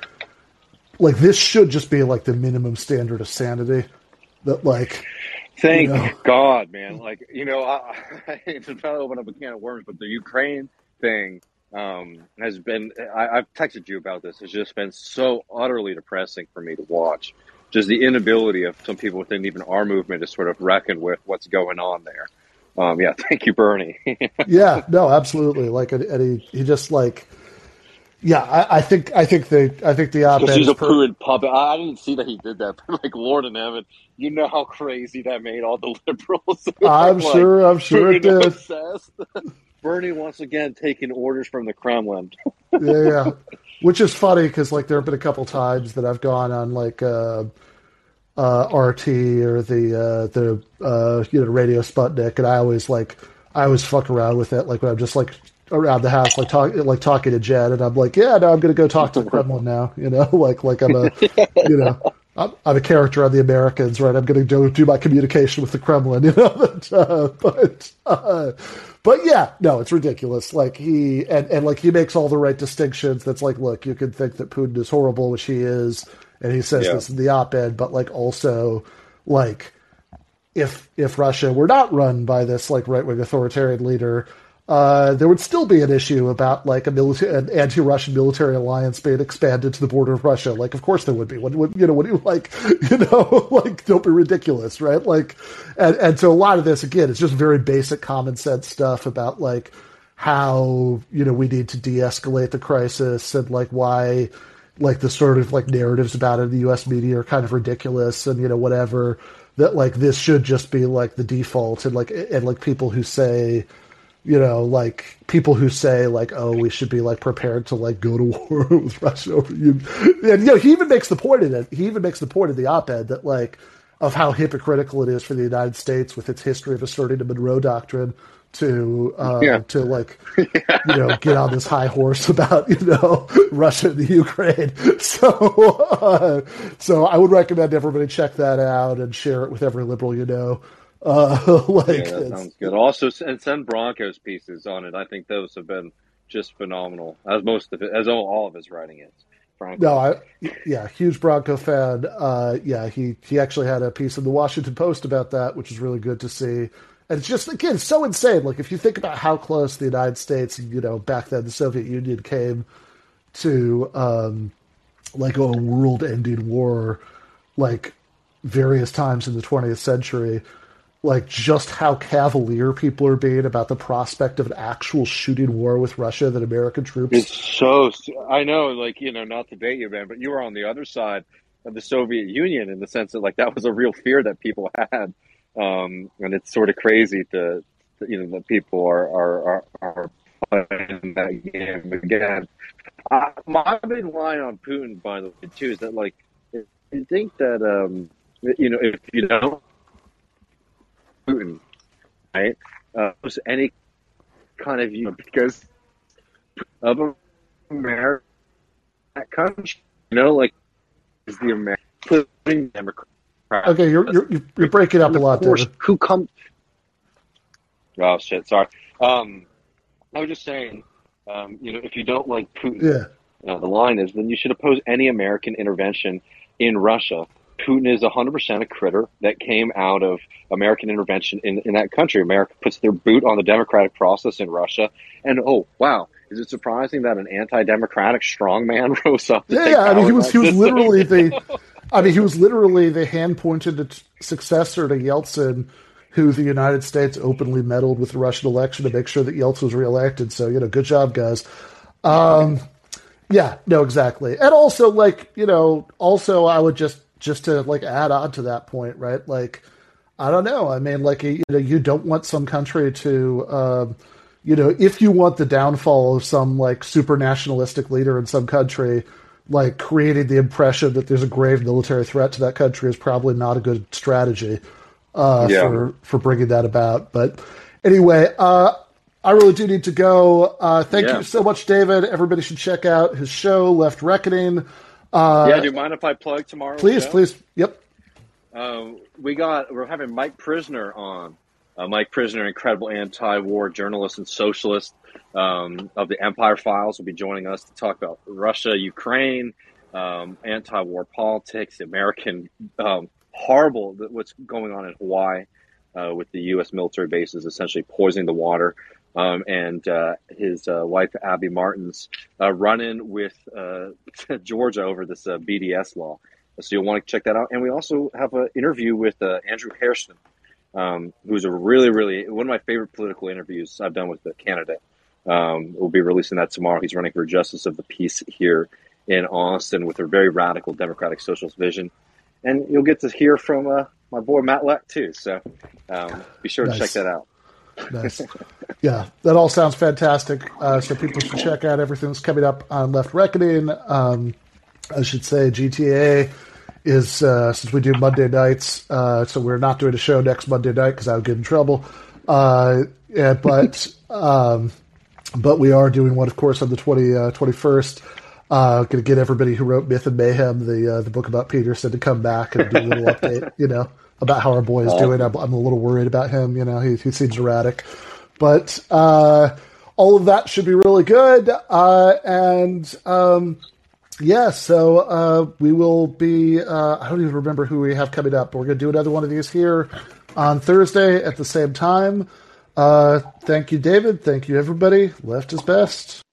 like this should just be like the minimum standard of sanity that like Thank you know? God, man. Like, you know, I, I to try to open up a can of worms, but the Ukraine thing um, has been, I, I've texted you about this. It's just been so utterly depressing for me to watch. Just the inability of some people within even our movement to sort of reckon with what's going on there. Um, yeah, thank you, Bernie. yeah, no, absolutely. Like, and he, he just like, yeah, I, I, think I think the I think the op-ed. He's a prude puppet. I didn't see that he did that, but like Lord in heaven, you know how crazy that made all the liberals. I'm like, sure. I'm sure it did. Bernie once again taking orders from the Kremlin. yeah, yeah, which is funny because like there have been a couple times that I've gone on like uh, uh, RT or the uh, the uh, you know Radio Sputnik, and I always like I always fuck around with it. Like when I'm just like around the house, like talking, like talking to Jed, and I'm like, yeah, no, I'm going to go talk to the Kremlin now. You know, like like I'm a, you know, I'm, I'm, a character on the Americans, right? I'm going to do do my communication with the Kremlin. You know, but uh, but, uh, but yeah, no, it's ridiculous. Like he and and like he makes all the right distinctions. That's like, look, you can think that Putin is horrible, which he is, and he says yeah. this in the op-ed, but like also like if if Russia were not run by this like right wing authoritarian leader uh, there would still be an issue about like a military, an anti-Russian military alliance being expanded to the border of Russia. Like, of course there would be. What, what you know? What do you like? You know, like don't be ridiculous, right? Like, and and so a lot of this again, it's just very basic common sense stuff about like how you know we need to de-escalate the crisis and like why like the sort of like narratives about it in the U.S. media are kind of ridiculous and you know whatever that like this should just be like the default and like and like people who say you know, like people who say like, "Oh, we should be like prepared to like go to war with Russia over you," and you know, he even makes the point in it. He even makes the point in the op-ed that like of how hypocritical it is for the United States with its history of asserting the Monroe Doctrine to uh, yeah. to like you know get on this high horse about you know Russia and the Ukraine. So uh, so I would recommend everybody check that out and share it with every liberal you know. Uh, like yeah, that sounds good. Also, and send Branko's pieces on it. I think those have been just phenomenal, as most of it, as all, all of his writing is. Branko. No, I, yeah, huge Branko fan. Uh, yeah, he he actually had a piece in the Washington Post about that, which is really good to see. And it's just again so insane. Like if you think about how close the United States, you know, back then the Soviet Union came to um, like a world-ending war, like various times in the 20th century like just how cavalier people are being about the prospect of an actual shooting war with Russia that American troops. It's so I know, like you know, not to date you, man, but you were on the other side of the Soviet Union in the sense that like that was a real fear that people had, um, and it's sort of crazy to, you know that people are are are, are playing that game again. Uh, my big line on Putin, by the way, too, is that like I think that um, you know if you don't Putin, right? Uh, any kind of you know, because of America, that country, you know, like is the American putting Democrats. Okay, you're you're you're breaking up a lot, there. Who come? Oh shit! Sorry. Um, I was just saying, um, you know, if you don't like Putin, Yeah, uh, the line is, then you should oppose any American intervention in Russia. Putin is 100% a critter that came out of American intervention in, in that country. America puts their boot on the democratic process in Russia. And oh, wow. Is it surprising that an anti democratic strongman rose up? Yeah, yeah. I mean, he was he was literally the, I mean, he was literally the hand pointed successor to Yeltsin, who the United States openly meddled with the Russian election to make sure that Yeltsin was reelected. So you know, good job, guys. Um, yeah, no, exactly. And also, like you know, also I would just just to like add on to that point, right? Like, I don't know. I mean, like you know, you don't want some country to. Um, you know, if you want the downfall of some like super nationalistic leader in some country, like creating the impression that there's a grave military threat to that country is probably not a good strategy uh, Yeah. for for bringing that about. But anyway, uh, I really do need to go. Uh, thank Yeah. you so much, David. Everybody should check out his show, Left Reckoning. Uh, yeah, do you mind if I plug tomorrow? please, please. Yep. Um, we got we're having Mike Prysner on. Uh, Mike Prysner, incredible anti-war journalist and socialist um, of the Empire Files, will be joining us to talk about Russia, Ukraine, um, anti-war politics, American um, horrible what's going on in Hawaii uh, with the U.S. military bases essentially poisoning the water, um, and uh, his uh, wife Abby Martin's uh, run-in with uh, Georgia over this uh, BDS law. So you'll want to check that out. And we also have an interview with uh, Andrew Hairston, um, who's a really, really one of my favorite political interviews I've done with the candidate. Um, we'll be releasing that tomorrow. He's running for justice of the peace here in Austin with a very radical democratic socialist vision. And you'll get to hear from uh, my boy Matt Lech too. So um, be sure to Nice. check that out. Nice. yeah, that all sounds fantastic. Uh, so people should check out everything that's coming up on Left Reckoning. Um, I should say GTA is uh, since we do Monday nights, uh, so we're not doing a show next Monday night because I would get in trouble. Uh, yeah, but um, but we are doing one, of course, on the 20, uh, 21st. Uh, going to get everybody who wrote Myth and Mayhem, the uh, the book about Peterson, to come back and do a little update, you know, about how our boy is doing. I'm, I'm a little worried about him. You know, he, he seems erratic, but uh, all of that should be really good. Uh, and um, yeah, so uh, we will be. Uh, I don't even remember who we have coming up, but we're going to do another one of these here on Thursday at the same time. Uh, thank you, David. Thank you, everybody. Left is best.